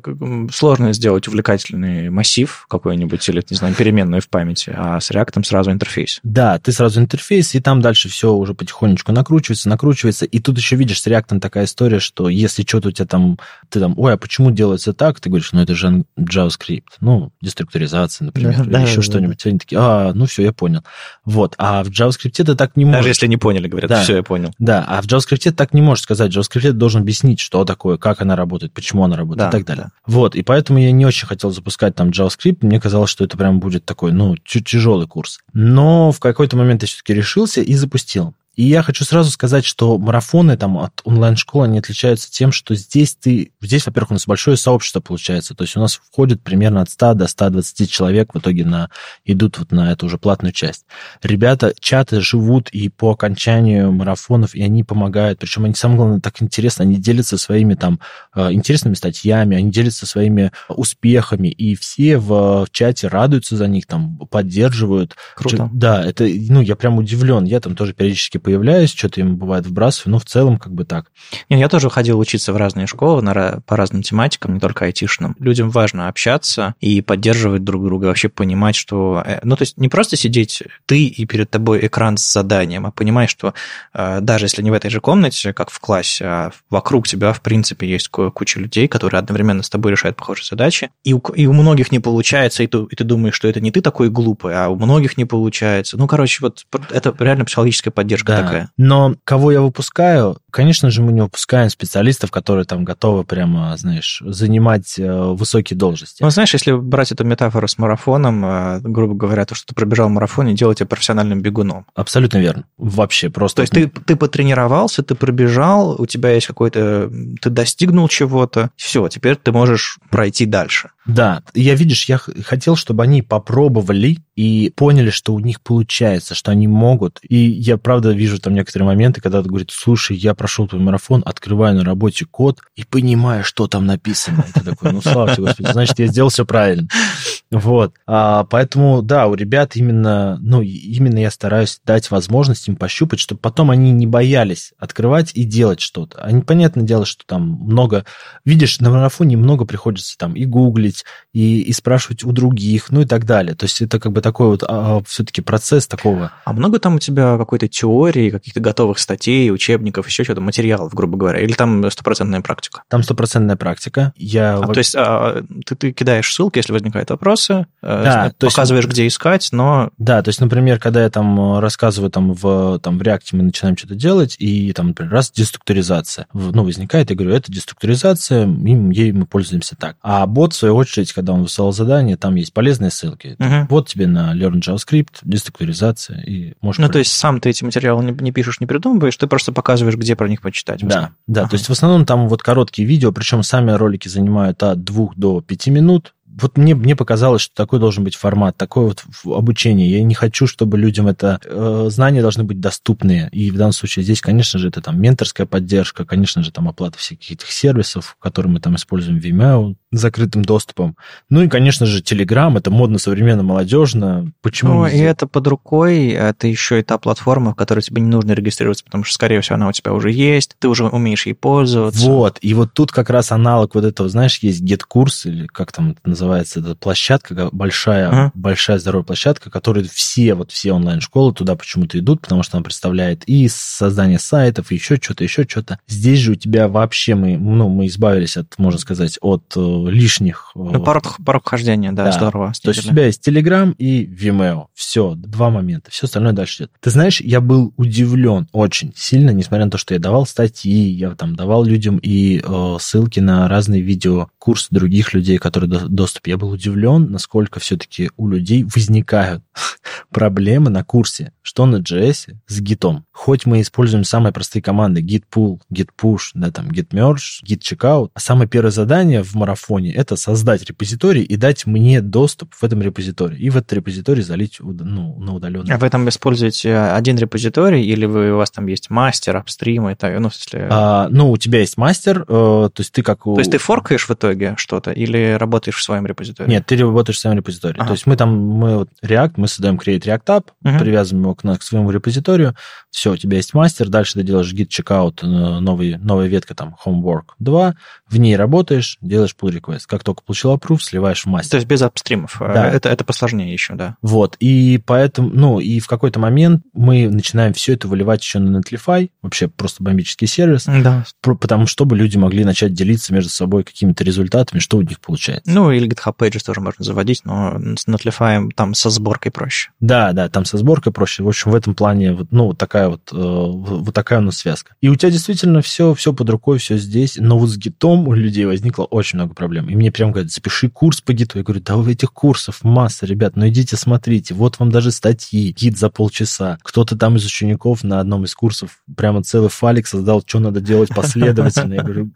сложно сделать увлекательный массив какой-нибудь или, не знаю, переменную в памяти, а с React сразу интерфейс. Да, ты сразу интерфейс, и там дальше все уже потихонечку накручивается, накручивается. И тут еще видишь с React такая история, что если что-то у тебя там, ты там, ой, а почему делается так? Ты говоришь, ну это же JavaScript, ну, деструктуризация, например, да, или да, еще да, что-нибудь. Да. Они такие, а, ну все, я понял. Вот, а в JavaScript ты так не можешь. Даже если не поняли, говорят, да, все, я понял. Да, а в JavaScript ты так не можешь сказать. JavaScript должен объяснить, что такое, как она работает, почему она работает да, и так далее. Да. Вот, и поэтому я не очень хотел запускать там JavaScript. Мне казалось, что это прям будет такой, ну, чуть тяжелый курс. Но в какой-то момент я все-таки решился и запустил опустел. И я хочу сразу сказать, что марафоны там от онлайн-школы, они отличаются тем, что здесь ты... Здесь, во-первых, у нас большое сообщество получается. То есть у нас входит примерно от 100 до 120 человек в итоге на, идут вот на эту уже платную часть. Ребята, чаты живут и по окончанию марафонов, и они помогают. Причем они, самое главное, так интересно, они делятся своими там э, интересными статьями, они делятся своими успехами, и все в чате радуются за них, там, поддерживают. Круто. Да, это, ну, я прям удивлен. Я там тоже периодически появляюсь, что-то им бывает вбрасываю, но в целом как бы так. Нет, я тоже ходил учиться в разные школы на, по разным тематикам, не только айтишным. Людям важно общаться и поддерживать друг друга, вообще понимать, что... Э, ну, то есть не просто сидеть ты и перед тобой экран с заданием, а понимать, что э, даже если не в этой же комнате, как в классе, а вокруг тебя, в принципе, есть куча людей, которые одновременно с тобой решают похожие задачи, и у, и у многих не получается, и ты, и ты думаешь, что это не ты такой глупый, а у многих не получается. Ну, короче, вот это реально психологическая поддержка да. такая. Но кого я выпускаю, конечно же, мы не выпускаем специалистов, которые там готовы прямо, знаешь, занимать э, высокие должности. Ну, знаешь, если брать эту метафору с марафоном, э, грубо говоря, то, что ты пробежал марафон, и делать тебя профессиональным бегуном. Абсолютно верно. Вообще просто. То есть ты, ты потренировался, ты пробежал, у тебя есть какой-то... Ты достигнул чего-то, все, теперь ты можешь пройти дальше. Да, я, видишь, я хотел, чтобы они попробовали и поняли, что у них получается, что они могут. И я, правда, вижу там некоторые моменты, когда ты говорит, слушай, я прошел твой марафон, открываю на работе код и понимаю, что там написано. И ты такой, ну, слава тебе, Господи, значит, я сделал все правильно. Вот. А, поэтому, да, у ребят именно, ну, именно я стараюсь дать возможность им пощупать, чтобы потом они не боялись открывать и делать что-то. Они, понятное дело, что там много... Видишь, на марафоне много приходится там и гуглить, и, и спрашивать у других, ну и так далее. То есть это как бы такой вот а, а все-таки процесс такого. А много там у тебя какой-то теории, каких-то готовых статей, учебников, еще что-то, материалов, грубо говоря? Или там стопроцентная практика? Там стопроцентная практика. Я... А, то есть а, ты, ты кидаешь ссылки, если возникает вопрос, вопросы, э, да, то показываешь, есть, где искать, но... Да, то есть, например, когда я там рассказываю там в, там, в React мы начинаем что-то делать, и там, например, раз деструктуризация, ну, возникает, я говорю, это деструктуризация, им, ей мы пользуемся так. А бот, в свою очередь, когда он высылал задание, там есть полезные ссылки. Угу. Вот тебе на Learn JavaScript, деструктуризация, и можешь... Ну, то есть сам ты эти материалы не, не пишешь, не придумываешь, ты просто показываешь, где про них почитать. Да, да, ага. то есть в основном там вот короткие видео, причем сами ролики занимают от двух до пяти минут, вот мне, мне показалось, что такой должен быть формат, такое вот обучение. Я не хочу, чтобы людям это... Э, знания должны быть доступные. И в данном случае здесь, конечно же, это там менторская поддержка, конечно же, там оплата всяких этих сервисов, которые мы там используем в Vimeo, закрытым доступом. Ну и, конечно же, Telegram, это модно, современно, молодежно. Почему Ну, и это под рукой, это еще и та платформа, в которой тебе не нужно регистрироваться, потому что, скорее всего, она у тебя уже есть, ты уже умеешь ей пользоваться. Вот, и вот тут как раз аналог вот этого, знаешь, есть get-курс, или как там это называется, называется эта площадка, большая, uh-huh. большая здоровая площадка, которой все, вот все онлайн-школы туда почему-то идут, потому что она представляет и создание сайтов, и еще что-то, еще что-то. Здесь же у тебя вообще мы, ну, мы избавились от, можно сказать, от э, лишних... Э, ну, порог, порог хождения, да, да. здорово. То есть у тебя есть Telegram и Vimeo. Все, два момента. Все остальное дальше идет. Ты знаешь, я был удивлен очень сильно, несмотря на то, что я давал статьи, я там давал людям и э, ссылки на разные видео, курсы других людей, которые до, доступ. Я был удивлен, насколько все-таки у людей возникают проблемы на курсе, что на JS с гитом. Хоть мы используем самые простые команды git pull, git push, да, там git merge, git checkout, а самое первое задание в марафоне это создать репозиторий и дать мне доступ в этом репозитории. И в этот репозиторий залить ну, на удаленный. А вы там используете один репозиторий или вы, у вас там есть мастер, апстрим и так, ну, в смысле... А, ну, у тебя есть мастер, э, то есть ты как... То есть ты форкаешь в итоге что-то или работаешь в своем репозитории? Нет, ты работаешь в своем репозитории. Ага. То есть мы там, мы вот React, мы создаем Create React App, угу. привязываем его к, к своему репозиторию, все, у тебя есть мастер, дальше ты делаешь git checkout, э, новый, новая ветка там homework 2, в ней работаешь, делаешь pull request. Как только получил approve, сливаешь в мастер. То есть без апстримов. Э, да. Это, это посложнее еще, да. Вот, и поэтому, ну, и в какой-то момент мы начинаем все это выливать еще на Netlify, вообще просто бомбический сервис, да. потому чтобы люди могли начать делиться между собой какими-то результатами, что у них получается. Ну, или GitHub Pages тоже можно заводить, но с Netlify там со сборкой проще. Да, да, там со сборкой проще. В общем, в этом плане, ну, вот такая вот, э, вот такая у нас связка. И у тебя действительно все, все под рукой, все здесь, но вот с гитом у людей возникло очень много проблем. И мне прям говорят, запиши курс по гиту. Я говорю, да у этих курсов масса, ребят, ну идите смотрите, вот вам даже статьи, гид за полчаса. Кто-то там из учеников на одном из курсов прямо целый фалик создал, что надо делать последовательно. Я говорю,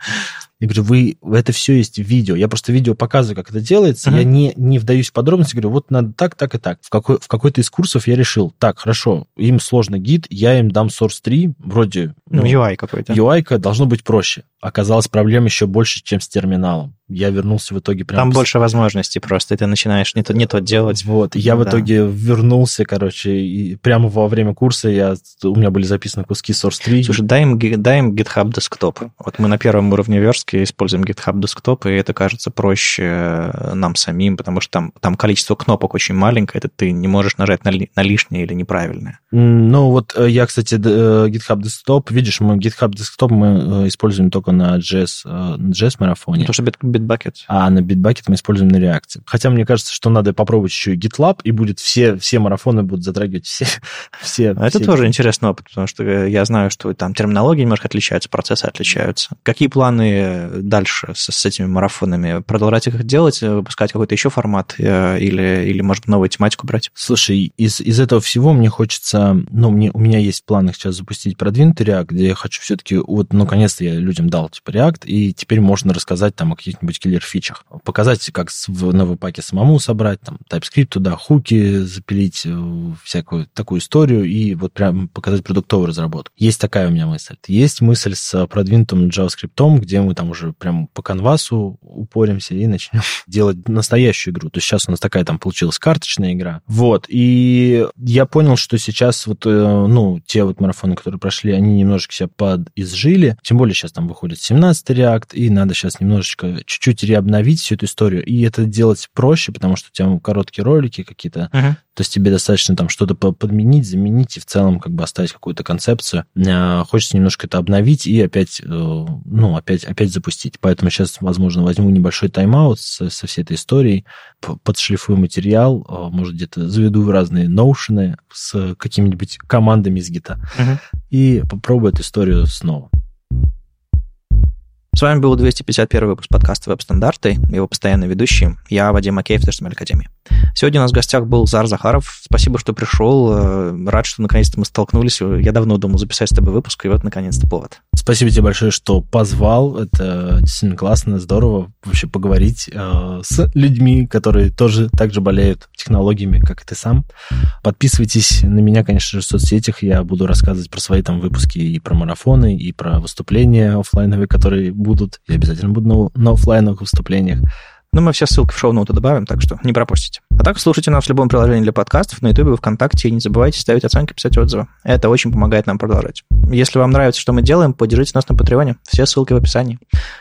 я говорю, вы, это все есть в видео. Я просто видео показываю, как это делается. Uh-huh. Я не, не вдаюсь в подробности, говорю, вот надо так, так и так. В, какой, в какой-то из курсов я решил, так, хорошо, им сложно гид, я им дам Source 3, вроде... Ну, ну UI какой-то. UI должно быть проще. Оказалось, проблем еще больше, чем с терминалом я вернулся в итоге прям... Там больше возможностей просто, ты начинаешь не то, не то делать. Вот, я да. в итоге вернулся, короче, и прямо во время курса я, у меня были записаны куски Source 3. Слушай, дай им, дай им GitHub Desktop. Вот мы на первом уровне верстки используем GitHub Desktop, и это кажется проще э, нам самим, потому что там, там количество кнопок очень маленькое, это ты не можешь нажать на, на лишнее или неправильное. Ну, вот э, я, кстати, э, GitHub Desktop, видишь, мы GitHub Desktop мы используем только на JS, на JS марафоне. Потому что Bitbucket. А на Bitbucket мы используем на реакции. Хотя мне кажется, что надо попробовать еще и GitLab, и будет все, все марафоны будут затрагивать все. все а это все тоже интересный опыт, потому что я знаю, что там терминологии немножко отличаются, процессы отличаются. Какие планы дальше с, с этими марафонами? Продолжать их делать, выпускать какой-то еще формат э, или, или может, новую тематику брать? Слушай, из, из этого всего мне хочется... Ну, мне, у меня есть в планах сейчас запустить продвинутый React, где я хочу все-таки... Вот, наконец-то я людям дал, типа, React, и теперь можно рассказать там о каких-нибудь киллер фичах. Показать, как в новый паке самому собрать, там, TypeScript туда, хуки запилить, э, всякую такую историю и вот прям показать продуктовую разработку. Есть такая у меня мысль. Есть мысль с продвинутым JavaScript, где мы там уже прям по канвасу упоримся и начнем делать настоящую игру. То есть сейчас у нас такая там получилась карточная игра. Вот. И я понял, что сейчас вот, э, ну, те вот марафоны, которые прошли, они немножечко себя подизжили. Тем более сейчас там выходит 17 React, и надо сейчас немножечко, чуть-чуть реобновить всю эту историю, и это делать проще, потому что у тебя короткие ролики какие-то, uh-huh. То есть тебе достаточно там что-то подменить, заменить и в целом как бы оставить какую-то концепцию. А, хочется немножко это обновить и опять, э, ну, опять, опять запустить. Поэтому сейчас, возможно, возьму небольшой тайм-аут со, со всей этой историей, подшлифую материал, э, может, где-то заведу разные ноушены с какими-нибудь командами из гита uh-huh. и попробую эту историю снова. С вами был 251 выпуск подкаста «Веб-стандарты», его постоянный ведущий, я, Вадим Макеев, HTML Академии. Сегодня у нас в гостях был Зар Захаров. Спасибо, что пришел. Э, рад, что наконец-то мы столкнулись. Я давно думал записать с тобой выпуск, и вот наконец-то повод. Спасибо тебе большое, что позвал. Это действительно классно, здорово вообще поговорить э, с людьми, которые тоже так же болеют технологиями, как и ты сам. Подписывайтесь на меня, конечно же, в соцсетях. Я буду рассказывать про свои там выпуски и про марафоны, и про выступления офлайновые, которые будут. Я обязательно буду на, на офлайновых выступлениях. Ну, мы все ссылки в шоу-ноуты добавим, так что не пропустите. А так слушайте нас в любом приложении для подкастов, на YouTube, ВКонтакте, и не забывайте ставить оценки, писать отзывы. Это очень помогает нам продолжать. Если вам нравится, что мы делаем, поддержите нас на Патреоне. Все ссылки в описании.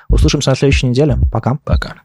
Услышимся на следующей неделе. Пока. Пока.